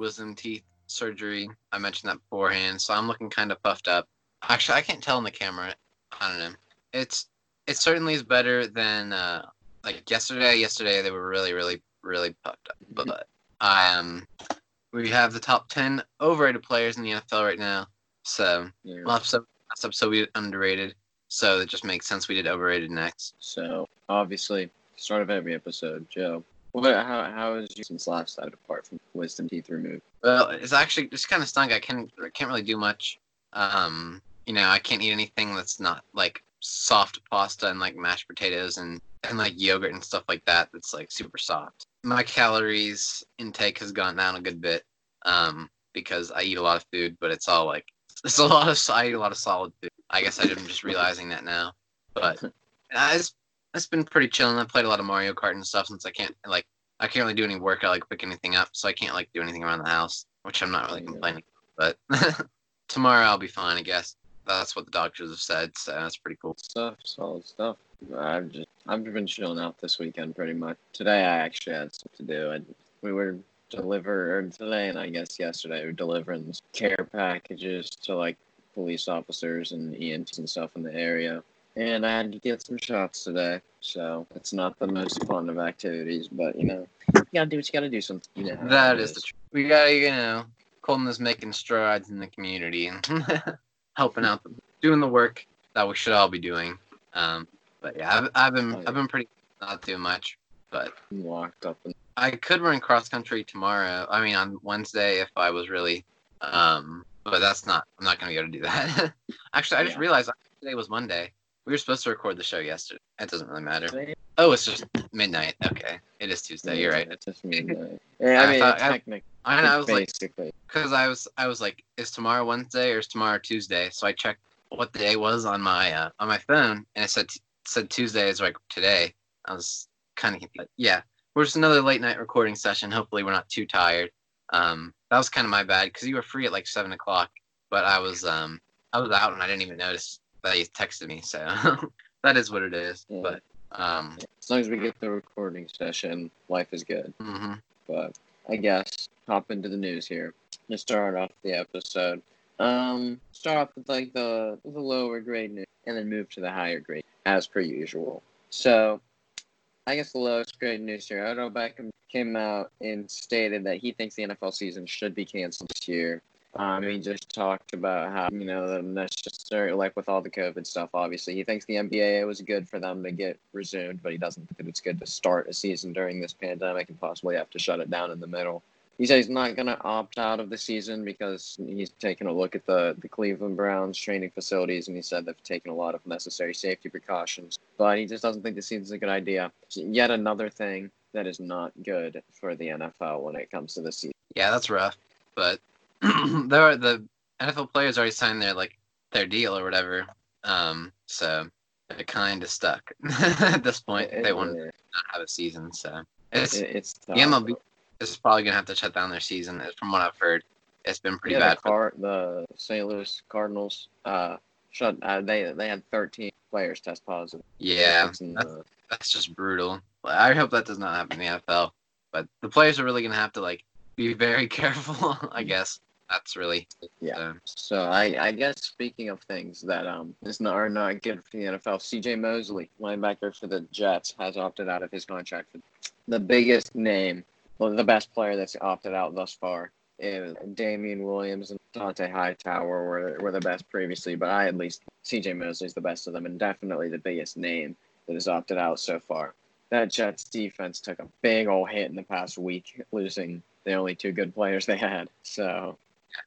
wisdom teeth surgery. I mentioned that beforehand, so I'm looking kind of puffed up. Actually, I can't tell in the camera. I don't know. It's it certainly is better than uh, like yesterday. Yesterday they were really, really, really puffed up. But I um, we have the top ten overrated players in the NFL right now. So Yeah. last episode, last episode we did underrated. So it just makes sense we did overrated next. So obviously, start of every episode, Joe. What? How? How is you since last side apart from wisdom teeth removed? Well, it's actually just kind of stunk. I can't I can't really do much. Um, you know, I can't eat anything that's not like soft pasta and like mashed potatoes and and like yogurt and stuff like that. That's like super soft. My calories intake has gone down a good bit. Um, because I eat a lot of food, but it's all like it's a lot of I eat a lot of solid food. I guess I'm just realizing that now. But uh, it's it's been pretty chilling. I played a lot of Mario Kart and stuff since I can't like I can't really do any work. I like pick anything up, so I can't like do anything around the house, which I'm not really complaining. But tomorrow I'll be fine, I guess. That's what the doctors have said, so that's pretty cool. Stuff, solid stuff. I've just I've been chilling out this weekend pretty much. Today I actually had stuff to do. And we were deliver or today and I guess yesterday we were delivering care packages to like police officers and EMTs and stuff in the area. And I had to get some shots today, so it's not the most fun of activities, but you know, you gotta do what you gotta do. Something you know That the truth. We gotta, you know, Coltin is making strides in the community and helping out, doing the work that we should all be doing. Um, but yeah, I've, I've been, Oh. I've been pretty not doing much, but locked up in I could run cross country tomorrow. I mean, on Wednesday if I was really, um, but that's not. I'm not gonna be able to do that. Actually, I just Yeah. realized today was Monday. We were supposed to record the show yesterday. It doesn't really matter. Oh, it's just midnight. Okay, it is Tuesday. You're right. It's just midnight. Yeah, I, mean, I- technically, I. I was like, because I was, I was like, is tomorrow Wednesday or is tomorrow Tuesday? So I checked what the day was on my, uh, on my phone, and it said said Tuesday is like today. I was kind of confused. Yeah, we're just another late night recording session. Hopefully, we're not too tired. Um, that was kind of my bad because you were free at like seven o'clock, but I was, um, I was out and I didn't even notice that you texted me. So that is what it is. Yeah. But, um, As long as we get the recording session, life is good. hmm But I guess hop into the news here. To start off the episode, um, start off with like the the lower grade news, and then move to the higher grade as per usual. So, I guess the lowest grade news here. Odell Beckham came out and stated that he thinks the NFL season should be canceled this year. Um, he just talked about how you know necessary, like with all the COVID stuff. Obviously, he thinks the NBA was good for them to get resumed, but he doesn't think that it's good to start a season during this pandemic and possibly have to shut it down in the middle. He says he's not going to opt out of the season because he's taken a look at the, the Cleveland Browns training facilities and he said they've taken a lot of necessary safety precautions. But he just doesn't think the season's a good idea. Yet another thing that is not good for the NFL when it comes to the season. Yeah, that's rough. But there are the NFL players already signed their like their deal or whatever. Um, so they're kind of stuck at this point. They want to not have a season, so it's it- it's the. MLB is probably gonna have to shut down their season. From what I've heard, it's been pretty yeah, bad. The, for Car- the St. Louis Cardinals uh, shut. Uh, they they had 13 players test positive. yeah, that's, the- that's just brutal. I hope that does not happen in the NFL. But the players are really gonna have to like be very careful. I guess that's really Yeah. uh, So I, I guess speaking of things that um is not, are not good for the NFL, C.J. Mosley, linebacker for the Jets, has opted out of his contract. The biggest name, well, the best player that's opted out thus far is Damien Williams and Dont'a Hightower were were the best previously, but I at least C.J. Mosley's the best of them and definitely the biggest name that has opted out so far. That Jets defense took a big old hit in the past week, losing the only two good players they had. So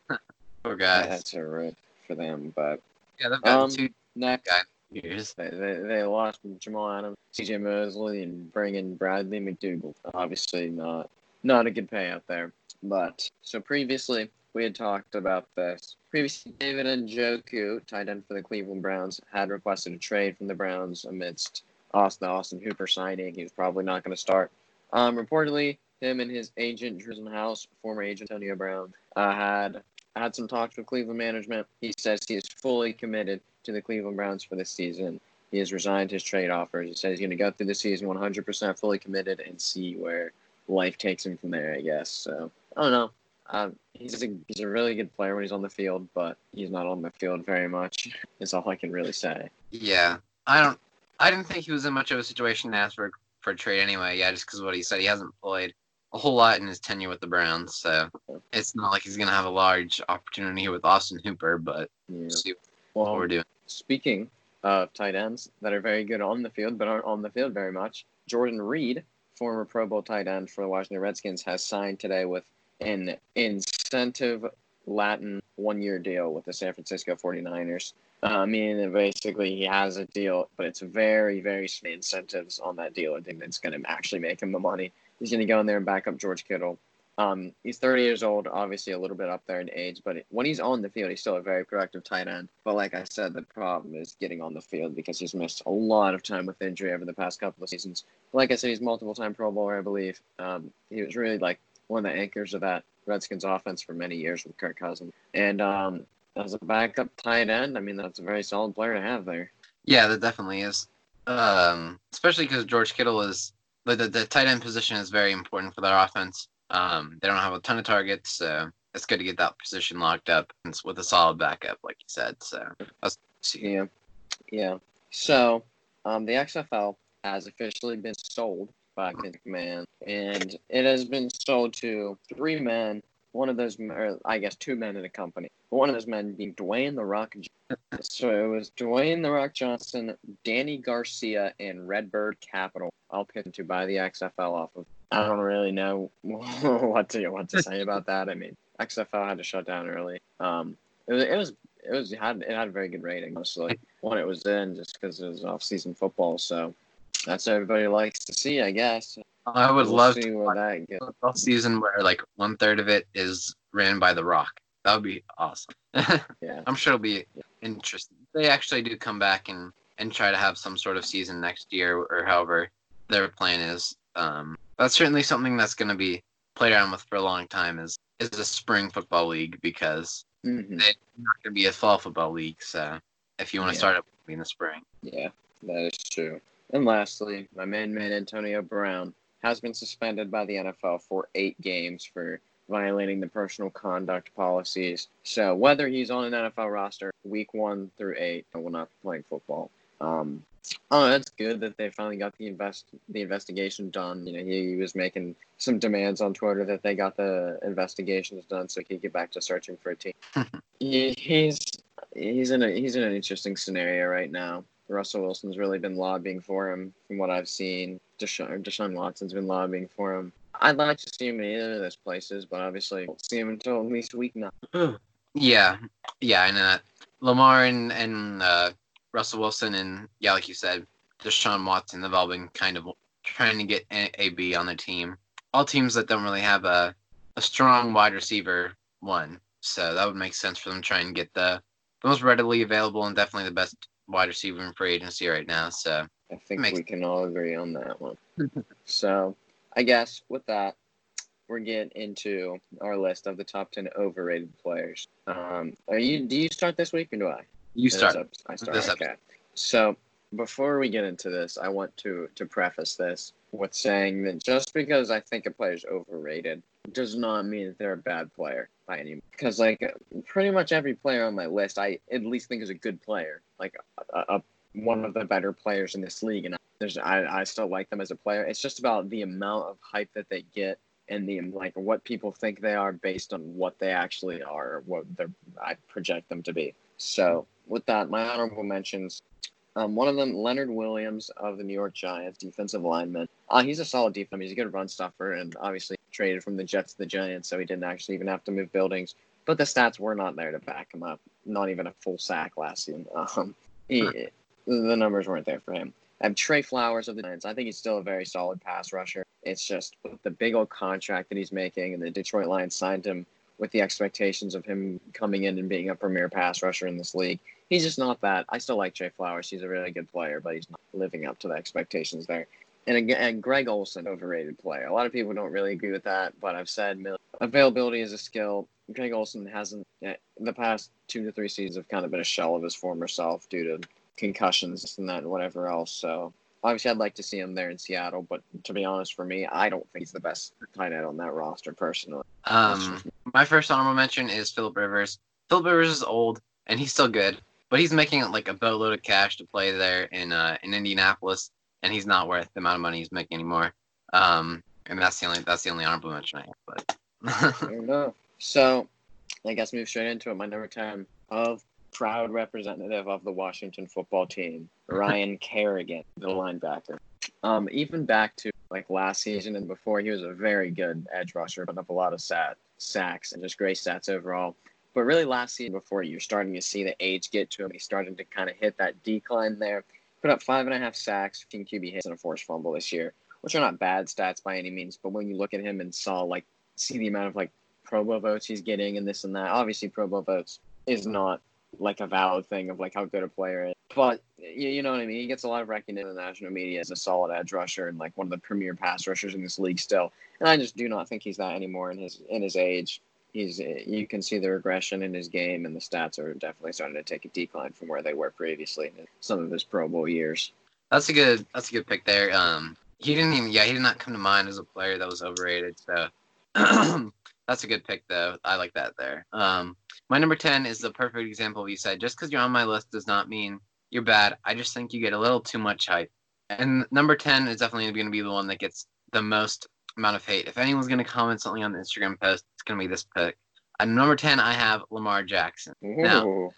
poor guys. that's a rip for them. But yeah, they've got um, two next, guys years. they, they, they lost Jamal Adams, C.J. Mosley, and bringing Bradley McDougald. Obviously, not not a good payout there. But so previously we had talked about this. Previously, David Njoku, tight end for the Cleveland Browns, had requested a trade from the Browns amidst Austin, the Austin Hooper signing. He was probably not going to start. Um, reportedly, him and his agent, Drew Rosenhaus, former agent Antonio Brown, uh, had had some talks with Cleveland management. He says he is fully committed to the Cleveland Browns for this season. He has resigned his trade offers. He says he's going to go through the season 100% fully committed and see where life takes him from there, I guess. So I don't know. Um, he's a he's a really good player when he's on the field, but he's not on the field very much. Is all I can really say. Yeah, I don't. I didn't think he was in much of a situation to ask for for a trade anyway. Yeah, just because what he said, he hasn't played a whole lot in his tenure with the Browns, so it's not like he's gonna have a large opportunity here with Austin Hooper. But Yeah. we'll see Well, what we're doing. Speaking of tight ends that are very good on the field but aren't on the field very much, Jordan Reed, former Pro Bowl tight end for the Washington Redskins, has signed today with an incentive Latin one year deal with the San Francisco 49ers. Uh, meaning that basically he has a deal, but it's very, very small incentives on that deal. I think that's going to actually make him the money. He's going to go in there and back up George Kittle. Um, he's 30 years old, obviously a little bit up there in age, but when he's on the field, he's still a very productive tight end. But like I said, the problem is getting on the field because he's missed a lot of time with injury over the past couple of seasons. Like I said, he's multiple time Pro Bowler, I believe. Um, he was really like one of the anchors of that Redskins offense for many years with Kirk Cousins. And um, as a backup tight end, I mean, that's a very solid player to have there. Yeah, that definitely is. Um, especially because George Kittle is the, the tight end position is very important for their offense. Um, they don't have a ton of targets, so it's good to get that position locked up with a solid backup, like you said. So. Yeah, yeah. So, um, the XFL has officially been sold by Vince McMahon, and it has been sold to three men. One of those, or I guess, two men in the company. One of those men being Dwayne the Rock. So it was Dwayne the Rock Johnson, Dany Garcia, and Redbird Capital. All picked to buy the XFL off of. I don't really know what to what to say about that. I mean, XFL had to shut down early. Um, it was it was it was it had it had a very good rating mostly when it was in just because it was off season football. So that's what everybody likes to see, I guess. I would We'll love see to where watch that goes. Football season where like one third of it is ran by The Rock. That would be awesome. Yeah, I'm sure it'll be interesting. They actually do come back and and try to have some sort of season next year or however their plan is. Um, that's certainly something that's going to be played around with for a long time. Is is a spring football league because hmm they're not going to be a fall football league. So if you want to Yeah. start it in the spring, yeah, that is true. And lastly, my main man Antonio Brown has been suspended by the NFL for eight games for violating the personal conduct policies. So whether he's on an NFL roster week one through eight, I will not be playing football. Um, oh, that's good that they finally got the invest the investigation done. You know, he, he was making some demands on Twitter that they got the investigations done so he could get back to searching for a team. he, he's he's in a he's in an interesting scenario right now. Russell Wilson's really been lobbying for him, from what I've seen. Deshaun, Deshaun Watson's been lobbying for him. I'd like to see him in either of those places, but obviously won't see him until at least week nine. yeah, yeah, I know that. Lamar and and uh, Russell Wilson and yeah, like you said, Deshaun Watson have all been kind of trying to get a- AB on their team. All teams that don't really have a a strong wide receiver one, so that would make sense for them to try and get the, the most readily available and definitely the best wide receiver in free agency right now. So I think we can all agree on that one. so, I guess with that, we're getting into our list of the top ten overrated players. Um, are you? Do you start this week or do I? you start. I start. This okay. So before we get into this, I want to to preface this with saying that just because I think a player is overrated does not mean that they're a bad player by any. Because like pretty much every player on my list, I at least think is a good player, like a, a, one of the better players in this league, and there's I I still like them as a player. It's just about the amount of hype that they get and the like what people think they are based on what they actually are, what they I project them to be. So with that, my honorable mentions. Um, one of them, Leonard Williams of the New York Giants, defensive lineman. Uh, he's a solid defense. He's a good run stuffer, and obviously traded from the Jets to the Giants, so he didn't actually even have to move buildings. But the stats were not there to back him up. Not even a full sack last season. Um, he, the numbers weren't there for him. I have Trey Flowers of the Giants. I think he's still a very solid pass rusher. It's just the big old contract that he's making, and the Detroit Lions signed him with the expectations of him coming in and being a premier pass rusher in this league. He's just not that. I still like Trey Flowers. He's a really good player, but he's not living up to the expectations there. And again, and Greg Olsen, overrated player. A lot of people don't really agree with that, but I've said availability is a skill. Greg Olsen hasn't, eh, the past two to three seasons have kind of been a shell of his former self due to concussions and that and whatever else. So Obviously, I'd like to see him there in Seattle, but to be honest, for me, I don't think he's the best tight end on that roster personally. Um, my first honorable mention is Philip Rivers. Philip Rivers is old and he's still good, but he's making like a boatload of cash to play there in uh, in Indianapolis, and he's not worth the amount of money he's making anymore. Um, and that's the only that's the only honorable mention I have. But Fair enough. So, I guess move straight into it. My number ten of proud representative of the Washington football team, Ryan Kerrigan, the linebacker. Um, even back to like last season and before, he was a very good edge rusher, putting up a lot of sat, sacks and just great stats overall. But really, last season before, you're starting to see the age get to him. He's starting to kind of hit that decline there. Put up five and a half sacks, 15 QB hits, and a forced fumble this year, which are not bad stats by any means. But when you look at him and saw like see the amount of like Pro Bowl votes he's getting and this and that, obviously Pro Bowl votes is not like a valid thing of like how good a player is. But you, you know what I mean. He gets a lot of recognition in the national media as a solid edge rusher and like one of the premier pass rushers in this league still. And I just do not think he's that anymore in his in his age. He's you can see the regression in his game and the stats are definitely starting to take a decline from where they were previously in some of his Pro Bowl years. that's a good that's a good pick there. Um, he didn't even yeah he did not come to mind as a player that was overrated. So that's a good pick though. I like that there. Um, my number ten is the perfect example of you said. Just because you're on my list does not mean you're bad. I just think you get a little too much hype. And number ten is definitely going to be the one that gets the most amount of hate. If anyone's going to comment something on the Instagram post, it's going to be this pick. At number ten, I have Lamar Jackson. Now,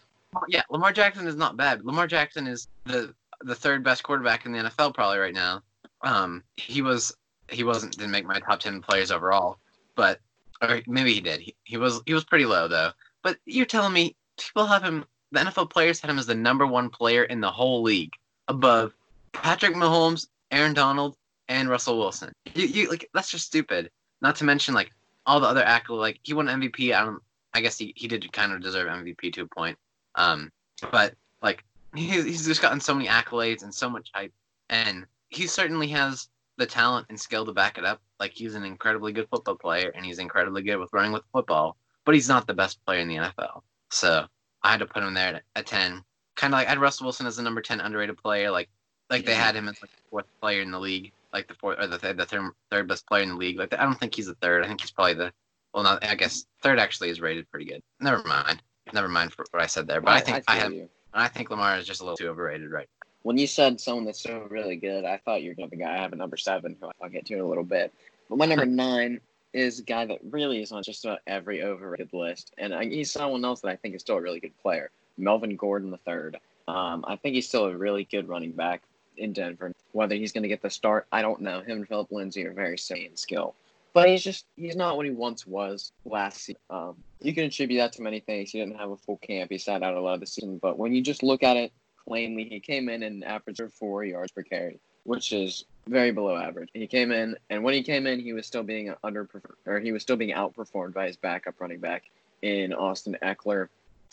yeah, Lamar Jackson is not bad. Lamar Jackson is the the third best quarterback in the NFL probably right now. Um, he was he wasn't didn't make my top ten players overall, but or maybe he did. He, he was he was pretty low though. But you're telling me people have him? The NFL players had him as the number one player in the whole league, above Patrick Mahomes, Aaron Donald, and Russell Wilson. You, you like that's just stupid. Not to mention like all the other accolades. Like he won MVP. I don't. I guess he, he did kind of deserve MVP to a point. Um, but like he, he's just gotten so many accolades and so much hype, and he certainly has the talent and skill to back it up. Like he's an incredibly good football player, and he's incredibly good with running with the football. But he's not the best player in the NFL. So I had to put him there at, ten. Kind of like I had Russell Wilson as the number ten underrated player. Like like they had him as like the fourth player in the league, like the fourth or the th- the third third best player in the league. Like I don't think he's the third. I think he's probably the well, not I guess third actually is rated pretty good. Never mind. Never mind for what I said there. But I, think I, feel have you. I think Lamar is just a little too overrated right. When you said someone that's so really good, I thought you were going to be the guy I have a number seven, who I'll get to in a little bit. But my number nine is a guy that really is on just about every overrated list, and I, he's someone else that I think is still a really good player, Melvin Gordon the third. Um, I think he's still a really good running back in Denver. Whether he's going to get the start, I don't know. Him and Philip Lindsay are very same in skill, but he's just he's not what he once was last season. Um, you can attribute that to many things. He didn't have a full camp. He sat out a lot of the season, but when you just look at it plainly, he came in and averaged four yards per carry, which is very below average. He came in, and when he came in, he was still being under or he was still being outperformed by his backup running back in Austin Ekeler.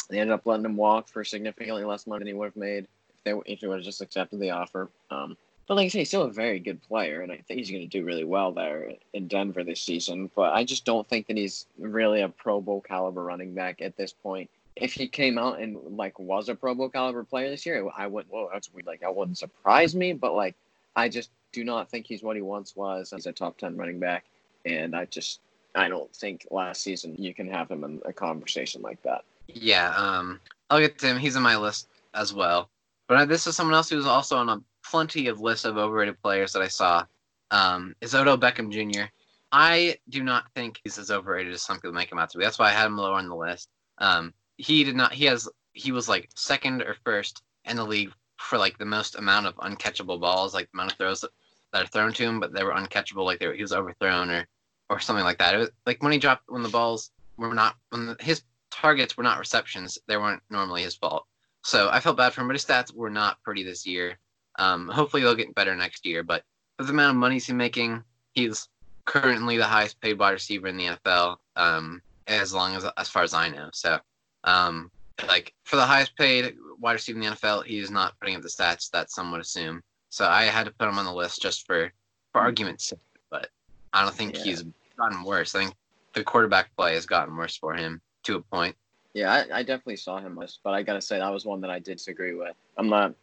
They ended up letting him walk for significantly less money than he would have made if they if he would have just accepted the offer. Um, but like I say, he's still a very good player, and I think he's going to do really well there in Denver this season. But I just don't think that he's really a Pro Bowl caliber running back at this point. If he came out and like was a Pro Bowl caliber player this year, I wouldn't. Whoa, that's weird. Like that wouldn't surprise me. But like, I just do not think he's what he once was as a top ten running back, and I just I don't think last season you can have him in a conversation like that. Yeah, um, I'll get to him. He's on my list as well. But this is someone else who's also on a plenty of lists of overrated players that I saw. Um, is Odell Beckham Jr. I do not think he's as overrated as some people make him out to be. That's why I had him lower on the list. Um, he did not. He has. He was like second or first in the league for like the most amount of uncatchable balls, like the amount of throws that, that are thrown to him, but they were uncatchable, like they were, he was overthrown or or something like that. It was, like when he dropped when the balls were not when the, his targets were not receptions, they weren't normally his fault. So I felt bad for him, but his stats were not pretty this year. Um, hopefully they'll get better next year. But for the amount of money he's making, he's currently the highest paid wide receiver in the NFL. Um, as long as as far as I know. So, um, like for the highest paid wide receiver in the NFL, he is not putting up the stats that some would assume. So I had to put him on the list just for for argument's sake. But I don't think Yeah. he's gotten worse. I think the quarterback play has gotten worse for him to a point. Yeah, I, I definitely saw him list, but I gotta say that was one that I disagree with. I'm not.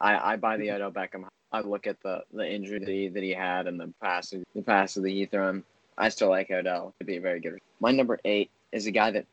I, I buy the Odell Beckham I look at the the injury that he, that he had and the pass the pass that he thrown. I still like Odell to be a very good. My number eight is a guy that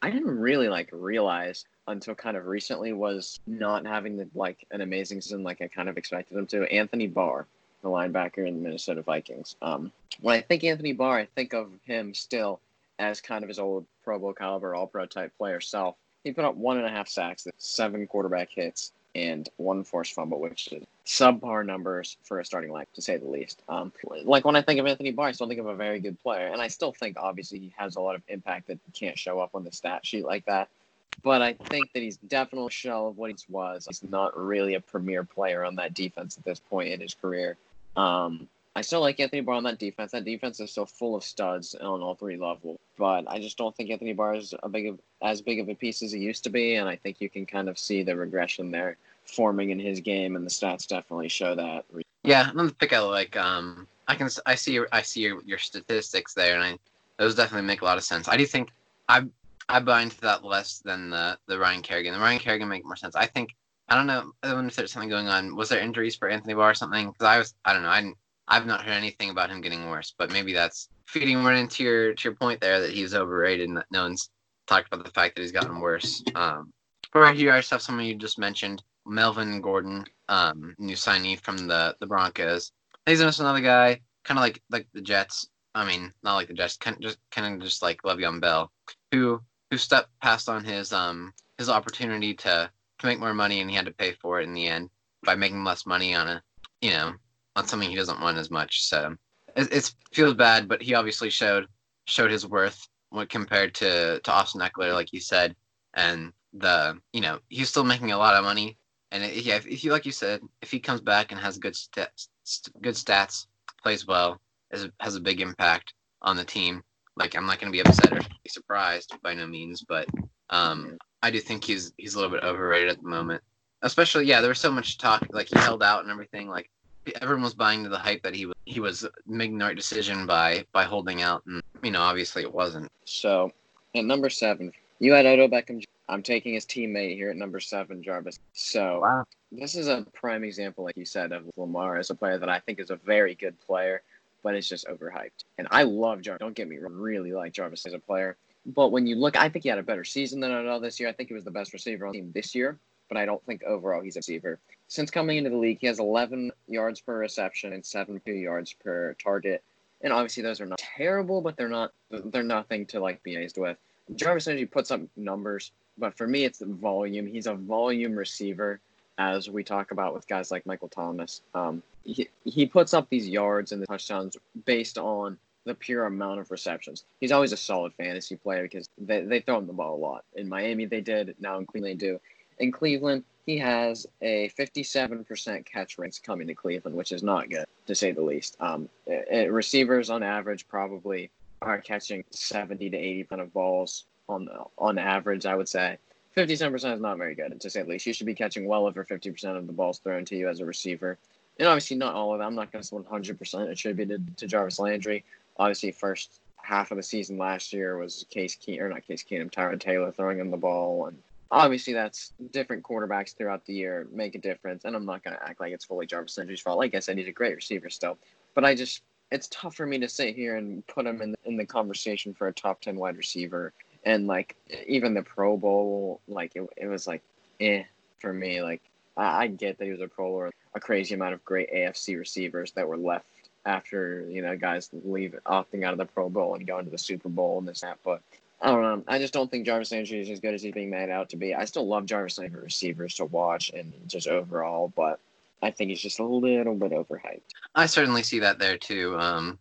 I didn't really like realize until kind of recently was not having the like an amazing season like I kind of expected him to. Anthony Barr, the linebacker in the Minnesota Vikings. Um, when I think Anthony Barr, I think of him still as kind of his old Pro Bowl caliber, All Pro type player self. He put up one and a half sacks, seven quarterback hits, and one forced fumble, which is subpar numbers for a starting line, to say the least. Um, like when I think of Anthony Barr, I still think of a very good player, and I still think obviously he has a lot of impact that can't show up on the stat sheet like that. But I think that he's definitely a shell of what he was. He's not really a premier player on that defense at this point in his career. Um, I still like Anthony Barr on that defense. That defense is still full of studs on all three levels, but I just don't think Anthony Barr is a big of, as big of a piece as he used to be, and I think you can kind of see the regression there forming in his game, and the stats definitely show that. Yeah, I'm pick out like um, I can I see I see your, your statistics there, and I those definitely make a lot of sense. I do think I I buy into that less than the the Ryan Kerrigan. The Ryan Kerrigan make more sense. I think I don't know. I wonder if there's something going on. Was there injuries for Anthony Barr or something? Because I was I don't know. I I've not heard anything about him getting worse, but maybe that's feeding more into your to your point there that he's overrated and that no one's talked about the fact that he's gotten worse. Um, but right here, I just have someone you just mentioned, Melvin Gordon, um, new signee from the the Broncos. He's just another guy, kind of like like the Jets. I mean, not like the Jets, kind of just kind of just like Le'Veon Bell, who who stepped past on his um his opportunity to to make more money, and he had to pay for it in the end by making less money on a you know on something he doesn't want as much. So it, it feels bad, but he obviously showed showed his worth when compared to to Austin Ekeler, like you said, and the you know he's still making a lot of money. And it, yeah, if, if you like you said, if he comes back and has good stats, good stats, plays well, is, has a big impact on the team. Like I'm not going to be upset or be surprised by no means, but um, I do think he's he's a little bit overrated at the moment. Especially, yeah, there was so much talk, like he held out and everything. Like everyone was buying to the hype that he was he was making the right decision by by holding out, and you know obviously it wasn't. So, at number seven, you had Odell Beckham. I'm taking his teammate here at number seven, Jarvis. So wow. this is a prime example, like you said, of Lamar as a player that I think is a very good player, but it's just overhyped. And I love Jarvis. Don't get me wrong, really like Jarvis as a player. But when you look, I think he had a better season than Odell this year. I think he was the best receiver on the team this year but I don't think overall he's a receiver. Since coming into the league, he has 11 yards per reception and 72 yards per target. And obviously, those are not terrible, but they're not they're nothing to like be amazed with. Jarvis Landry puts up numbers, but for me, it's the volume. He's a volume receiver, as we talk about with guys like Michael Thomas. Um, he, he puts up these yards and the touchdowns based on the pure amount of receptions. He's always a solid fantasy player because they, they throw him the ball a lot. In Miami, they did. Now in Cleveland, they do. In Cleveland, he has a 57% catch rates coming to Cleveland, which is not good to say the least. Um, it, it, receivers on average probably are catching 70 to 80 percent of balls on on average. I would say 57% is not very good to say the least. You should be catching well over 50% of the balls thrown to you as a receiver. And obviously, not all of them. I'm not going to say 100% attributed to Jarvis Landry. Obviously, first half of the season last year was Case Keenum, or not Case Keenum, Tyrod Taylor throwing him the ball and obviously that's different quarterbacks throughout the year make a difference and i'm not going to act like it's fully jarvis landry's fault like i said he's a great receiver still but i just it's tough for me to sit here and put him in, in the conversation for a top 10 wide receiver and like even the pro bowl like it, it was like eh for me like I, I get that he was a pro or a crazy amount of great afc receivers that were left after you know guys leave opting out of the pro bowl and going to the super bowl and this that but I don't know. I just don't think Jarvis Landry is as good as he's being made out to be. I still love Jarvis Landry receivers to watch and just overall, but I think he's just a little bit overhyped. I certainly see that there too. Um,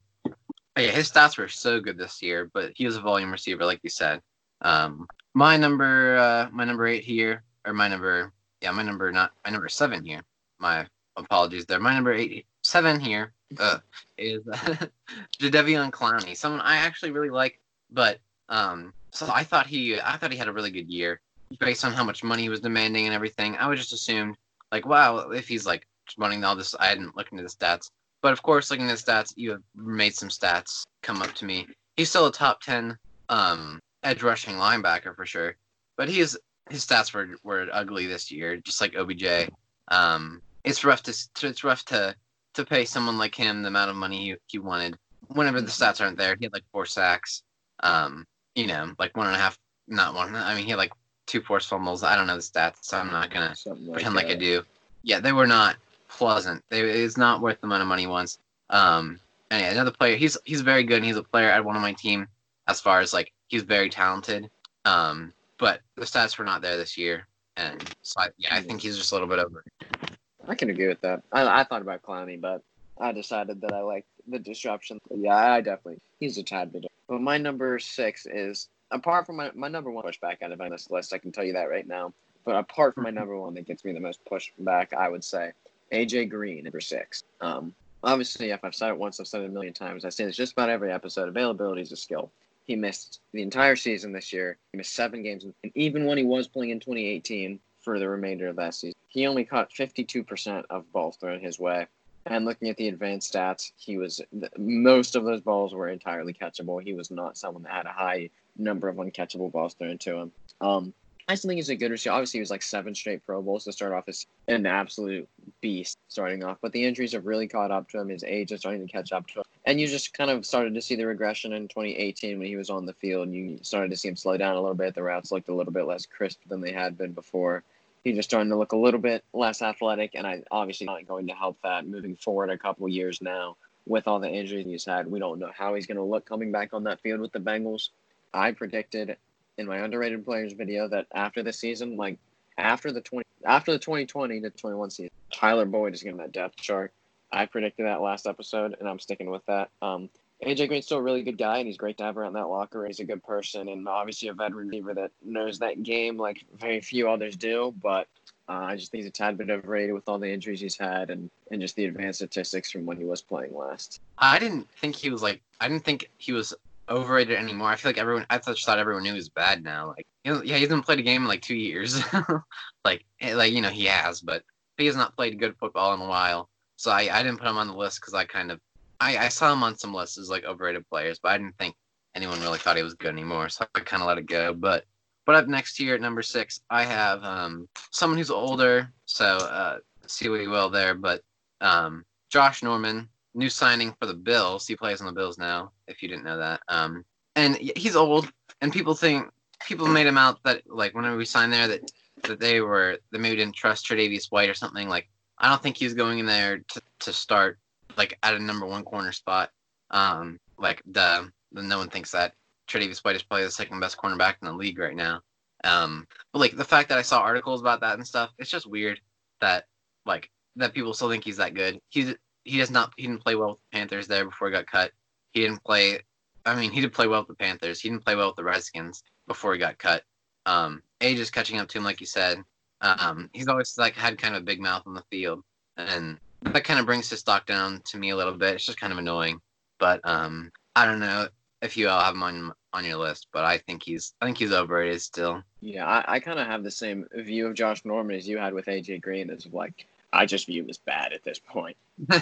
yeah, his stats were so good this year, but he was a volume receiver, like you said. Um, my number, uh, my number eight here, or my number, yeah, my number not my number seven here. My apologies there. My number eight, seven here, uh, is Jadeveon Clowney. Someone I actually really like, but um, so I thought he, I thought he had a really good year based on how much money he was demanding and everything. I would just assumed like, wow, if he's like running all this, I hadn't looked into the stats. But of course, looking at the stats, you have made some stats come up to me. He's still a top ten um, edge rushing linebacker for sure, but he is his stats were were ugly this year, just like OBJ. Um, it's rough to it's rough to to pay someone like him the amount of money he, he wanted whenever the stats aren't there. He had like four sacks, um, you know, like one and a half, not one. I mean, he had like two forced fumbles. I don't know the stats, so I'm not gonna Something pretend like I do. Yeah, they were not pleasant. It's not worth the amount of money wants. Um, and yeah, another player. He's he's very good. and He's a player at one of my team as far as like he's very talented. Um, but the stats were not there this year, and so I, yeah, I think he's just a little bit over. I can agree with that. I, I thought about Clowney, but I decided that I like the disruption. Yeah, I definitely he's a tad bit. But my number six is apart from my, my number one pushback out of this list. I can tell you that right now. But apart from my number one that gets me the most pushback, I would say AJ Green number six. Um, obviously, if I've said it once, I've said it a million times. I say this just about every episode. Availability is a skill. He missed the entire season this year. He missed seven games, and even when he was playing in 2018 for the remainder of that season, he only caught 52% of balls thrown his way. And looking at the advanced stats, he was most of those balls were entirely catchable. He was not someone that had a high number of uncatchable balls thrown to him. Um, I still think he's a good receiver. Obviously, he was like seven straight Pro Bowls to start off as an absolute beast starting off. But the injuries have really caught up to him. His age is starting to catch up to him. And you just kind of started to see the regression in 2018 when he was on the field. You started to see him slow down a little bit. The routes looked a little bit less crisp than they had been before. He's just starting to look a little bit less athletic, and I obviously not going to help that moving forward a couple years now with all the injuries he's had. We don't know how he's going to look coming back on that field with the Bengals. I predicted in my underrated players video that after the season, like after the 20 after the 2020 to 21 season, Tyler Boyd is getting that depth chart. I predicted that last episode, and I'm sticking with that. Um, AJ Green's still a really good guy, and he's great to have around that locker. He's a good person, and obviously a veteran receiver that knows that game like very few others do. But uh, I just think he's a tad bit overrated with all the injuries he's had, and and just the advanced statistics from when he was playing last. I didn't think he was like I didn't think he was overrated anymore. I feel like everyone I just thought everyone knew he was bad now. Like you know, yeah, he hasn't played a game in like two years. like eh, like you know he has, but he has not played good football in a while. So I, I didn't put him on the list because I kind of I, I saw him on some lists as like overrated players, but I didn't think anyone really thought he was good anymore. So I kind of let it go. But but up next year at number six, I have um, someone who's older. So uh, see what you will there. But um, Josh Norman, new signing for the Bills. He plays on the Bills now. If you didn't know that, um, and he's old, and people think people made him out that like whenever we signed there that that they were that maybe didn't trust Tre'Davious White or something. Like I don't think he's going in there to, to start like at a number one corner spot. Um, like the, the no one thinks that Tre'Davious White is probably the second best cornerback in the league right now. Um, but like the fact that I saw articles about that and stuff, it's just weird that like that people still think he's that good. He's he does not he didn't play well with the Panthers there before he got cut. He didn't play. I mean, he did play well with the Panthers. He didn't play well with the Redskins before he got cut. Um, age is catching up to him, like you said. Um, he's always like had kind of a big mouth on the field, and that kind of brings his stock down to me a little bit. It's just kind of annoying, but um, I don't know if you all have him on on your list, but I think he's I think he's overrated still. Yeah, I, I kind of have the same view of Josh Norman as you had with AJ Green. As like, I just view him as bad at this point.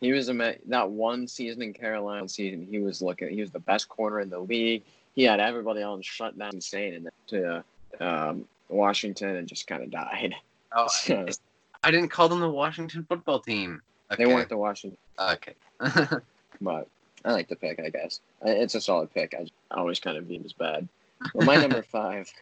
He was a that one season in Carolina season. He was looking. He was the best corner in the league. He had everybody on shut down insane and then to um, Washington and just kind of died. oh, So, I didn't call them the Washington football team. Okay. They weren't the Washington, okay. but I like the pick. I guess it's a solid pick. I, I always kind of view him as bad. Well, my number five,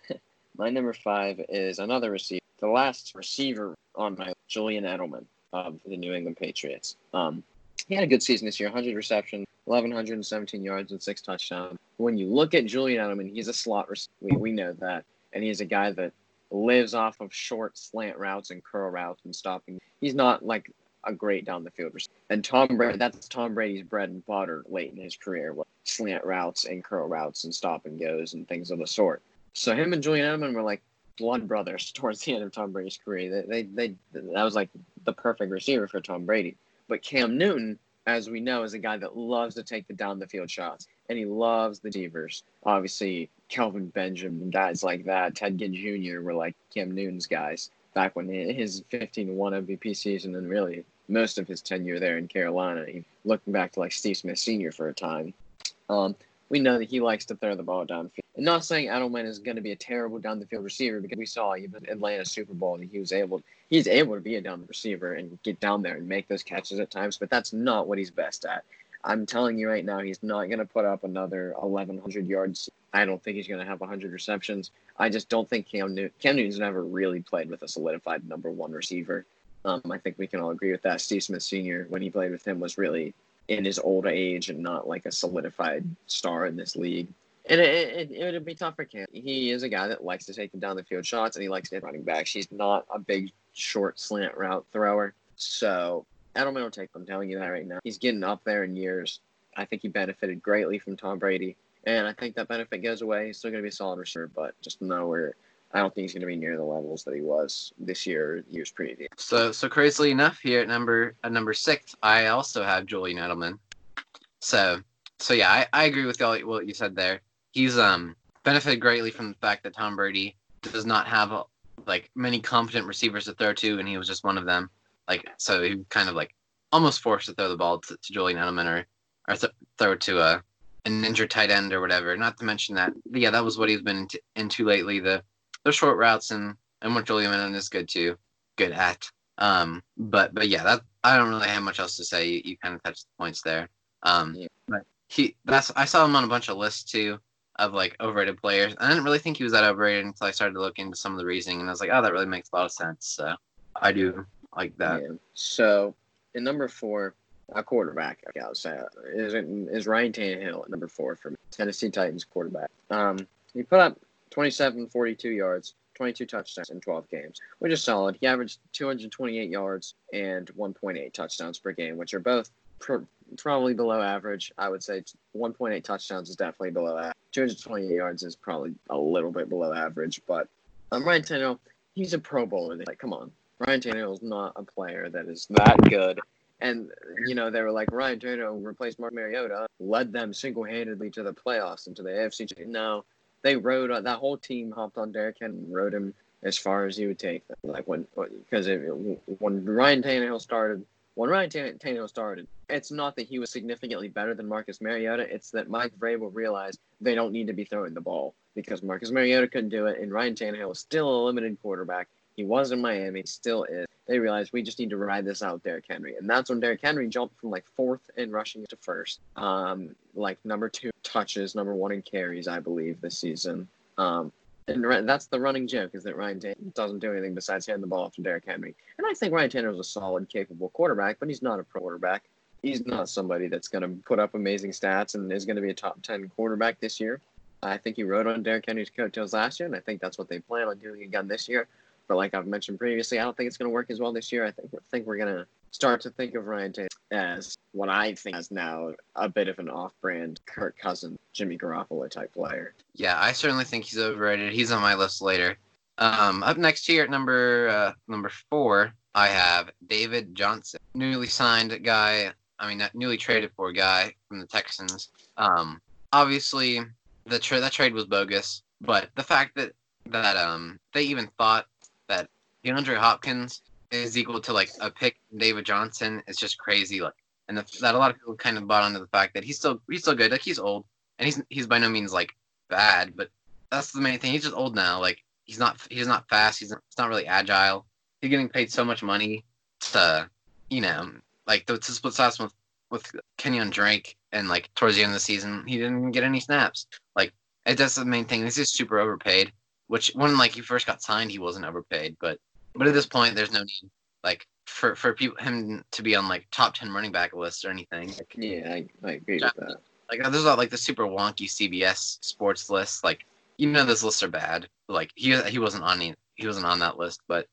my number five is another receiver. The last receiver on my Julian Edelman of the New England Patriots. Um, he had a good season this year 100 receptions, 1,117 yards, and six touchdowns. When you look at Julian Edelman, he's a slot receiver. We, we know that. And he's a guy that lives off of short slant routes and curl routes and stopping. He's not like a great down the field receiver. And Tom Brady, that's Tom Brady's bread and butter late in his career, was slant routes and curl routes and stop and goes and things of the sort. So him and Julian Edelman were like blood brothers towards the end of Tom Brady's career. They, they, they that was like the perfect receiver for Tom Brady. But Cam Newton, as we know, is a guy that loves to take the down the field shots, and he loves the receivers. Obviously, Kelvin Benjamin, guys like that, Ted Ginn Jr. were like Cam Newton's guys back when his 15 1 MVP season, and really most of his tenure there in Carolina. Looking back to like Steve Smith Sr. for a time. Um, we know that he likes to throw the ball downfield. And not saying Edelman is going to be a terrible down the field receiver because we saw even Atlanta Super Bowl that he was able he's able to be a down receiver and get down there and make those catches at times, but that's not what he's best at. I'm telling you right now, he's not going to put up another 1,100 yards. I don't think he's going to have 100 receptions. I just don't think Cam, Cam Newton's never really played with a solidified number one receiver. Um, I think we can all agree with that. Steve Smith Sr., when he played with him, was really in his older age and not like a solidified star in this league. And it, it, would be tough for Cam. He is a guy that likes to take the down the field shots and he likes to hit running backs. He's not a big, short slant route thrower. So Edelman will take. I'm telling you that right now. He's getting up there in years. I think he benefited greatly from Tom Brady, and I think that benefit goes away. He's still going to be a solid receiver, but just nowhere. I don't think he's going to be near the levels that he was this year, years previous. So, so crazily enough, here at number at number six, I also have Julian Edelman. So, so yeah, I, I agree with all what you said there. He's um benefited greatly from the fact that Tom Brady does not have like many competent receivers to throw to, and he was just one of them. Like so, he kind of like almost forced to throw the ball to, to Julian Edelman or or th- throw to a an injured tight end or whatever. Not to mention that, yeah, that was what he's been into, into lately. The the short routes and and what Julian Edelman is good too, good at. Um, but but yeah, that I don't really have much else to say. You, you kind of touched the points there. Um, yeah. but he that's I saw him on a bunch of lists too of like overrated players. I didn't really think he was that overrated until I started to look into some of the reasoning, and I was like, oh, that really makes a lot of sense. So I do like that. Yeah. So in number four, a quarterback, I would say, is is Ryan Tannehill at number four for me. Tennessee Titans quarterback. Um, he put up 27, 42 yards, 22 touchdowns in 12 games, which is solid. He averaged 228 yards and 1.8 touchdowns per game, which are both pr- probably below average. I would say 1.8 touchdowns is definitely below average. 228 yards is probably a little bit below average, but um, Ryan Tannehill, he's a Pro Bowler. Like, come on, Ryan Tannehill is not a player that is that good. And you know they were like Ryan Tannehill replaced Mark Mariota, led them single-handedly to the playoffs and to the AFC. No, they rode uh, that whole team hopped on Derrick Henry and rode him as far as he would take them. Like when because when Ryan Tannehill started, when Ryan Tannehill started, it's not that he was significantly better than Marcus Mariota. It's that Mike Vrabel realized they don't need to be throwing the ball because Marcus Mariota couldn't do it, and Ryan Tannehill was still a limited quarterback. He was in Miami, still is. They realized we just need to ride this out, Derrick Henry, and that's when Derrick Henry jumped from like fourth in rushing to first, um, like number two touches, number one in carries, I believe, this season. Um, and that's the running joke is that Ryan Tannehill doesn't do anything besides hand the ball off to Derrick Henry. And I think Ryan Tannehill is a solid, capable quarterback, but he's not a pro quarterback. He's not somebody that's going to put up amazing stats and is going to be a top 10 quarterback this year. I think he rode on Derrick Henry's coattails last year, and I think that's what they plan on doing again this year. But like I've mentioned previously, I don't think it's going to work as well this year. I think think we're going to start to think of Ryan Tannehill as what I think is now a bit of an off-brand Kirk Cousins, Jimmy Garoppolo type player. Yeah, I certainly think he's overrated. He's on my list later. Um, up next here at number uh, number four, I have David Johnson, newly signed guy. I mean, newly traded for guy from the Texans. Um, obviously, the tra- that trade was bogus, but the fact that that um they even thought DeAndre Hopkins is equal to like a pick David Johnson is just crazy. Like, and the, that a lot of people kind of bought onto the fact that he's still he's still good. Like he's old and he's he's by no means like bad, but that's the main thing. He's just old now. Like he's not he's not fast. He's not, he's not really agile. He's getting paid so much money to you know like the, to split shots with with Kenyan Drake and like towards the end of the season he didn't get any snaps. Like it, that's the main thing. He's just super overpaid. Which when like he first got signed, he wasn't overpaid, but but at this point, there's no need like for for people him to be on like top ten running back lists or anything. Like, yeah, I, I agree with that. Like there's not like the super wonky CBS sports lists. Like you know those lists are bad. Like he he wasn't on any, he wasn't on that list, but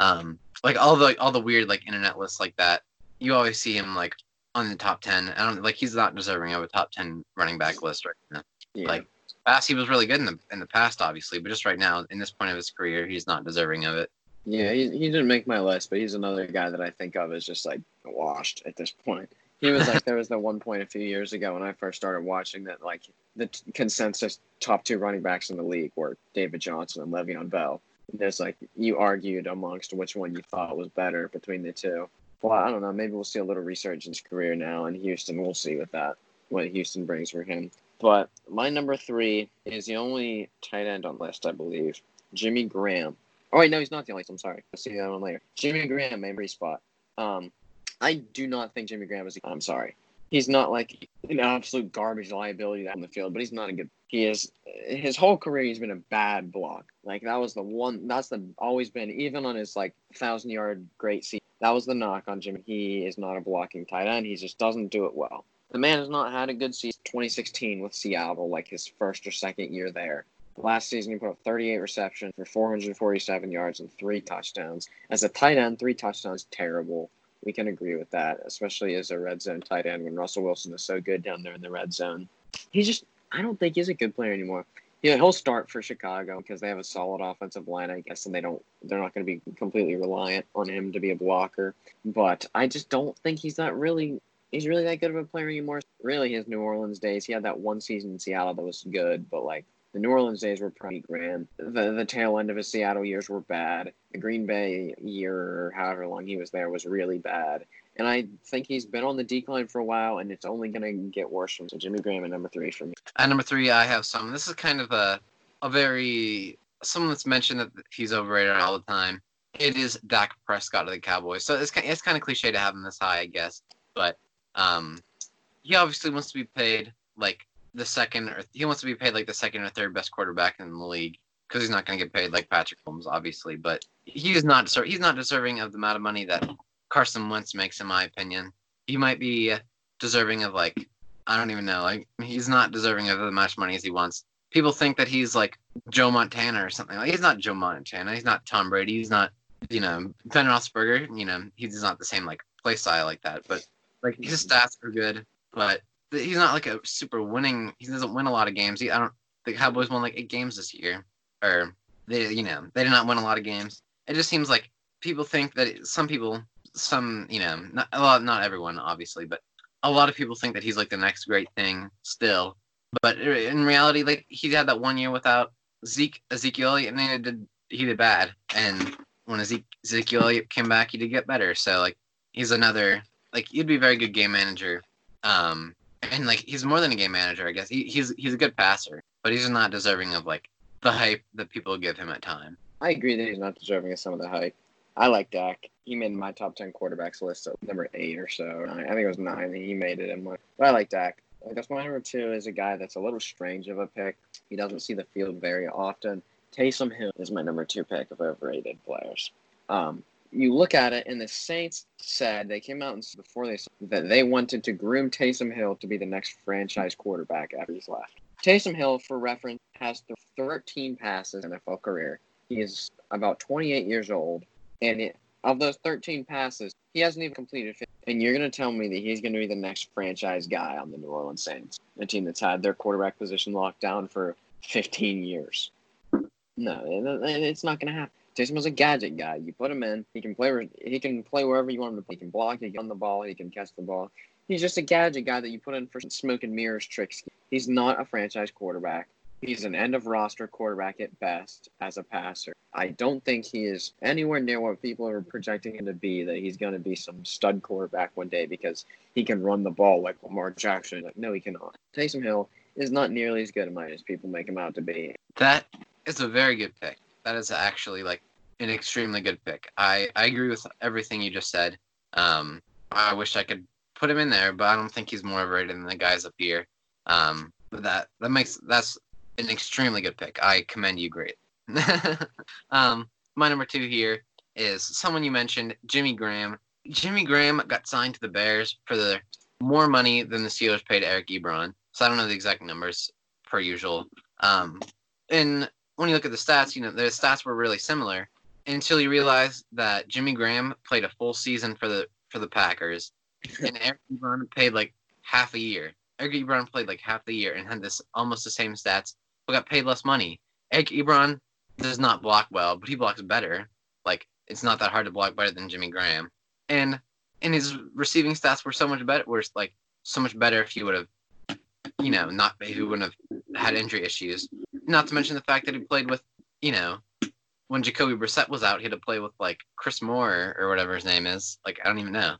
um like all the all the weird like internet lists like that, you always see him like on the top ten. I don't like he's not deserving of a top ten running back list right now. Yeah. Like past he was really good in the in the past, obviously, but just right now, in this point of his career, he's not deserving of it. Yeah, he, he didn't make my list, but he's another guy that I think of as just like washed at this point. He was like there was the one point a few years ago when I first started watching that like the t- consensus top two running backs in the league were David Johnson and Le'Veon Bell. there's like you argued amongst which one you thought was better between the two. Well, I don't know. Maybe we'll see a little resurgence in his career now in Houston. We'll see with that what Houston brings for him. But my number three is the only tight end on list, I believe. Jimmy Graham. Oh wait, no, he's not the only. I'm sorry. I'll see that one later. Jimmy Graham, every spot. Um, I do not think Jimmy Graham is. I'm sorry. He's not like an absolute garbage liability on the field, but he's not a good. He is. His whole career, he's been a bad block. Like that was the one. That's the always been. Even on his like thousand yard great season, that was the knock on Jimmy. He is not a blocking tight end. He just doesn't do it well. The man has not had a good season 2016 with Seattle, like his first or second year there. Last season, he put up 38 receptions for 447 yards and three touchdowns. As a tight end, three touchdowns terrible. We can agree with that, especially as a red zone tight end when Russell Wilson is so good down there in the red zone. He just, I don't think he's a good player anymore. Yeah, he'll start for Chicago because they have a solid offensive line, I guess, and they don't, they're not going to be completely reliant on him to be a blocker. But I just don't think he's not really he's really that good of a player anymore. Really, his New Orleans days, he had that one season in Seattle that was good, but like the New Orleans days were pretty grand. The the tail end of his Seattle years were bad. The Green Bay year, however long he was there, was really bad. And I think he's been on the decline for a while, and it's only going to get worse from so Jimmy Graham at number three for me. At number three, I have some. This is kind of a a very someone that's mentioned that he's overrated all the time. It is Dak Prescott of the Cowboys. So it's it's kind of cliche to have him this high, I guess. But um, he obviously wants to be paid like the second, or he wants to be paid like the second or third best quarterback in the league because he's not going to get paid like Patrick Mahomes, obviously. But he is not he's not deserving of the amount of money that Carson Wentz makes, in my opinion. He might be deserving of like I don't even know, like he's not deserving of as much money as he wants. People think that he's like Joe Montana or something. Like he's not Joe Montana. He's not Tom Brady. He's not you know Ben Roethlisberger. You know he's not the same like play style like that. But like his stats are good, but he's not like a super winning. He doesn't win a lot of games. He, I don't. The Cowboys won like eight games this year, or they, you know, they did not win a lot of games. It just seems like people think that it, some people, some, you know, not a lot, not everyone, obviously, but a lot of people think that he's like the next great thing still. But in reality, like he had that one year without Zeke, Ezekiel, and he did he did bad. And when Ezek, Ezekiel came back, he did get better. So like he's another like he'd be a very good game manager. Um, and like he's more than a game manager, I guess. He, he's he's a good passer, but he's not deserving of like the hype that people give him at time. I agree that he's not deserving of some of the hype. I like Dak. He made my top ten quarterbacks list at number eight or so. I think it was nine. He made it in one. But I like Dak. I guess my number two is a guy that's a little strange of a pick. He doesn't see the field very often. Taysom Hill is my number two pick of overrated players. Um, you look at it, and the Saints said they came out and before they that they wanted to groom Taysom Hill to be the next franchise quarterback after he's left. Taysom Hill, for reference, has 13 passes in NFL career. He is about 28 years old, and it, of those 13 passes, he hasn't even completed. 50. And you're going to tell me that he's going to be the next franchise guy on the New Orleans Saints, a team that's had their quarterback position locked down for 15 years. No, it's not going to happen. Taysom's a gadget guy. You put him in, he can play. He can play wherever you want him to play. He can block. He can run the ball. He can catch the ball. He's just a gadget guy that you put in for smoke and mirrors tricks. He's not a franchise quarterback. He's an end of roster quarterback at best as a passer. I don't think he is anywhere near what people are projecting him to be. That he's going to be some stud quarterback one day because he can run the ball like Lamar Jackson. Like, no, he cannot. Taysom Hill is not nearly as good a mind as people make him out to be. That is a very good pick that is actually like an extremely good pick. I I agree with everything you just said. Um, I wish I could put him in there, but I don't think he's more overrated than the guys up here. Um, that that makes that's an extremely good pick. I commend you great. um, my number two here is someone you mentioned, Jimmy Graham. Jimmy Graham got signed to the Bears for the more money than the Steelers paid Eric Ebron. So I don't know the exact numbers per usual. Um, and when you look at the stats, you know, the stats were really similar until you realize that Jimmy Graham played a full season for the for the Packers, and Eric Ebron played like half a year. Eric Ebron played like half the year and had this almost the same stats, but got paid less money. Eric Ebron does not block well, but he blocks better. Like it's not that hard to block better than Jimmy Graham, and and his receiving stats were so much better. Were like so much better if he would have, you know, not if he wouldn't have had injury issues. Not to mention the fact that he played with, you know, when Jacoby Brissett was out, he had to play with like Chris Moore or whatever his name is. Like I don't even know.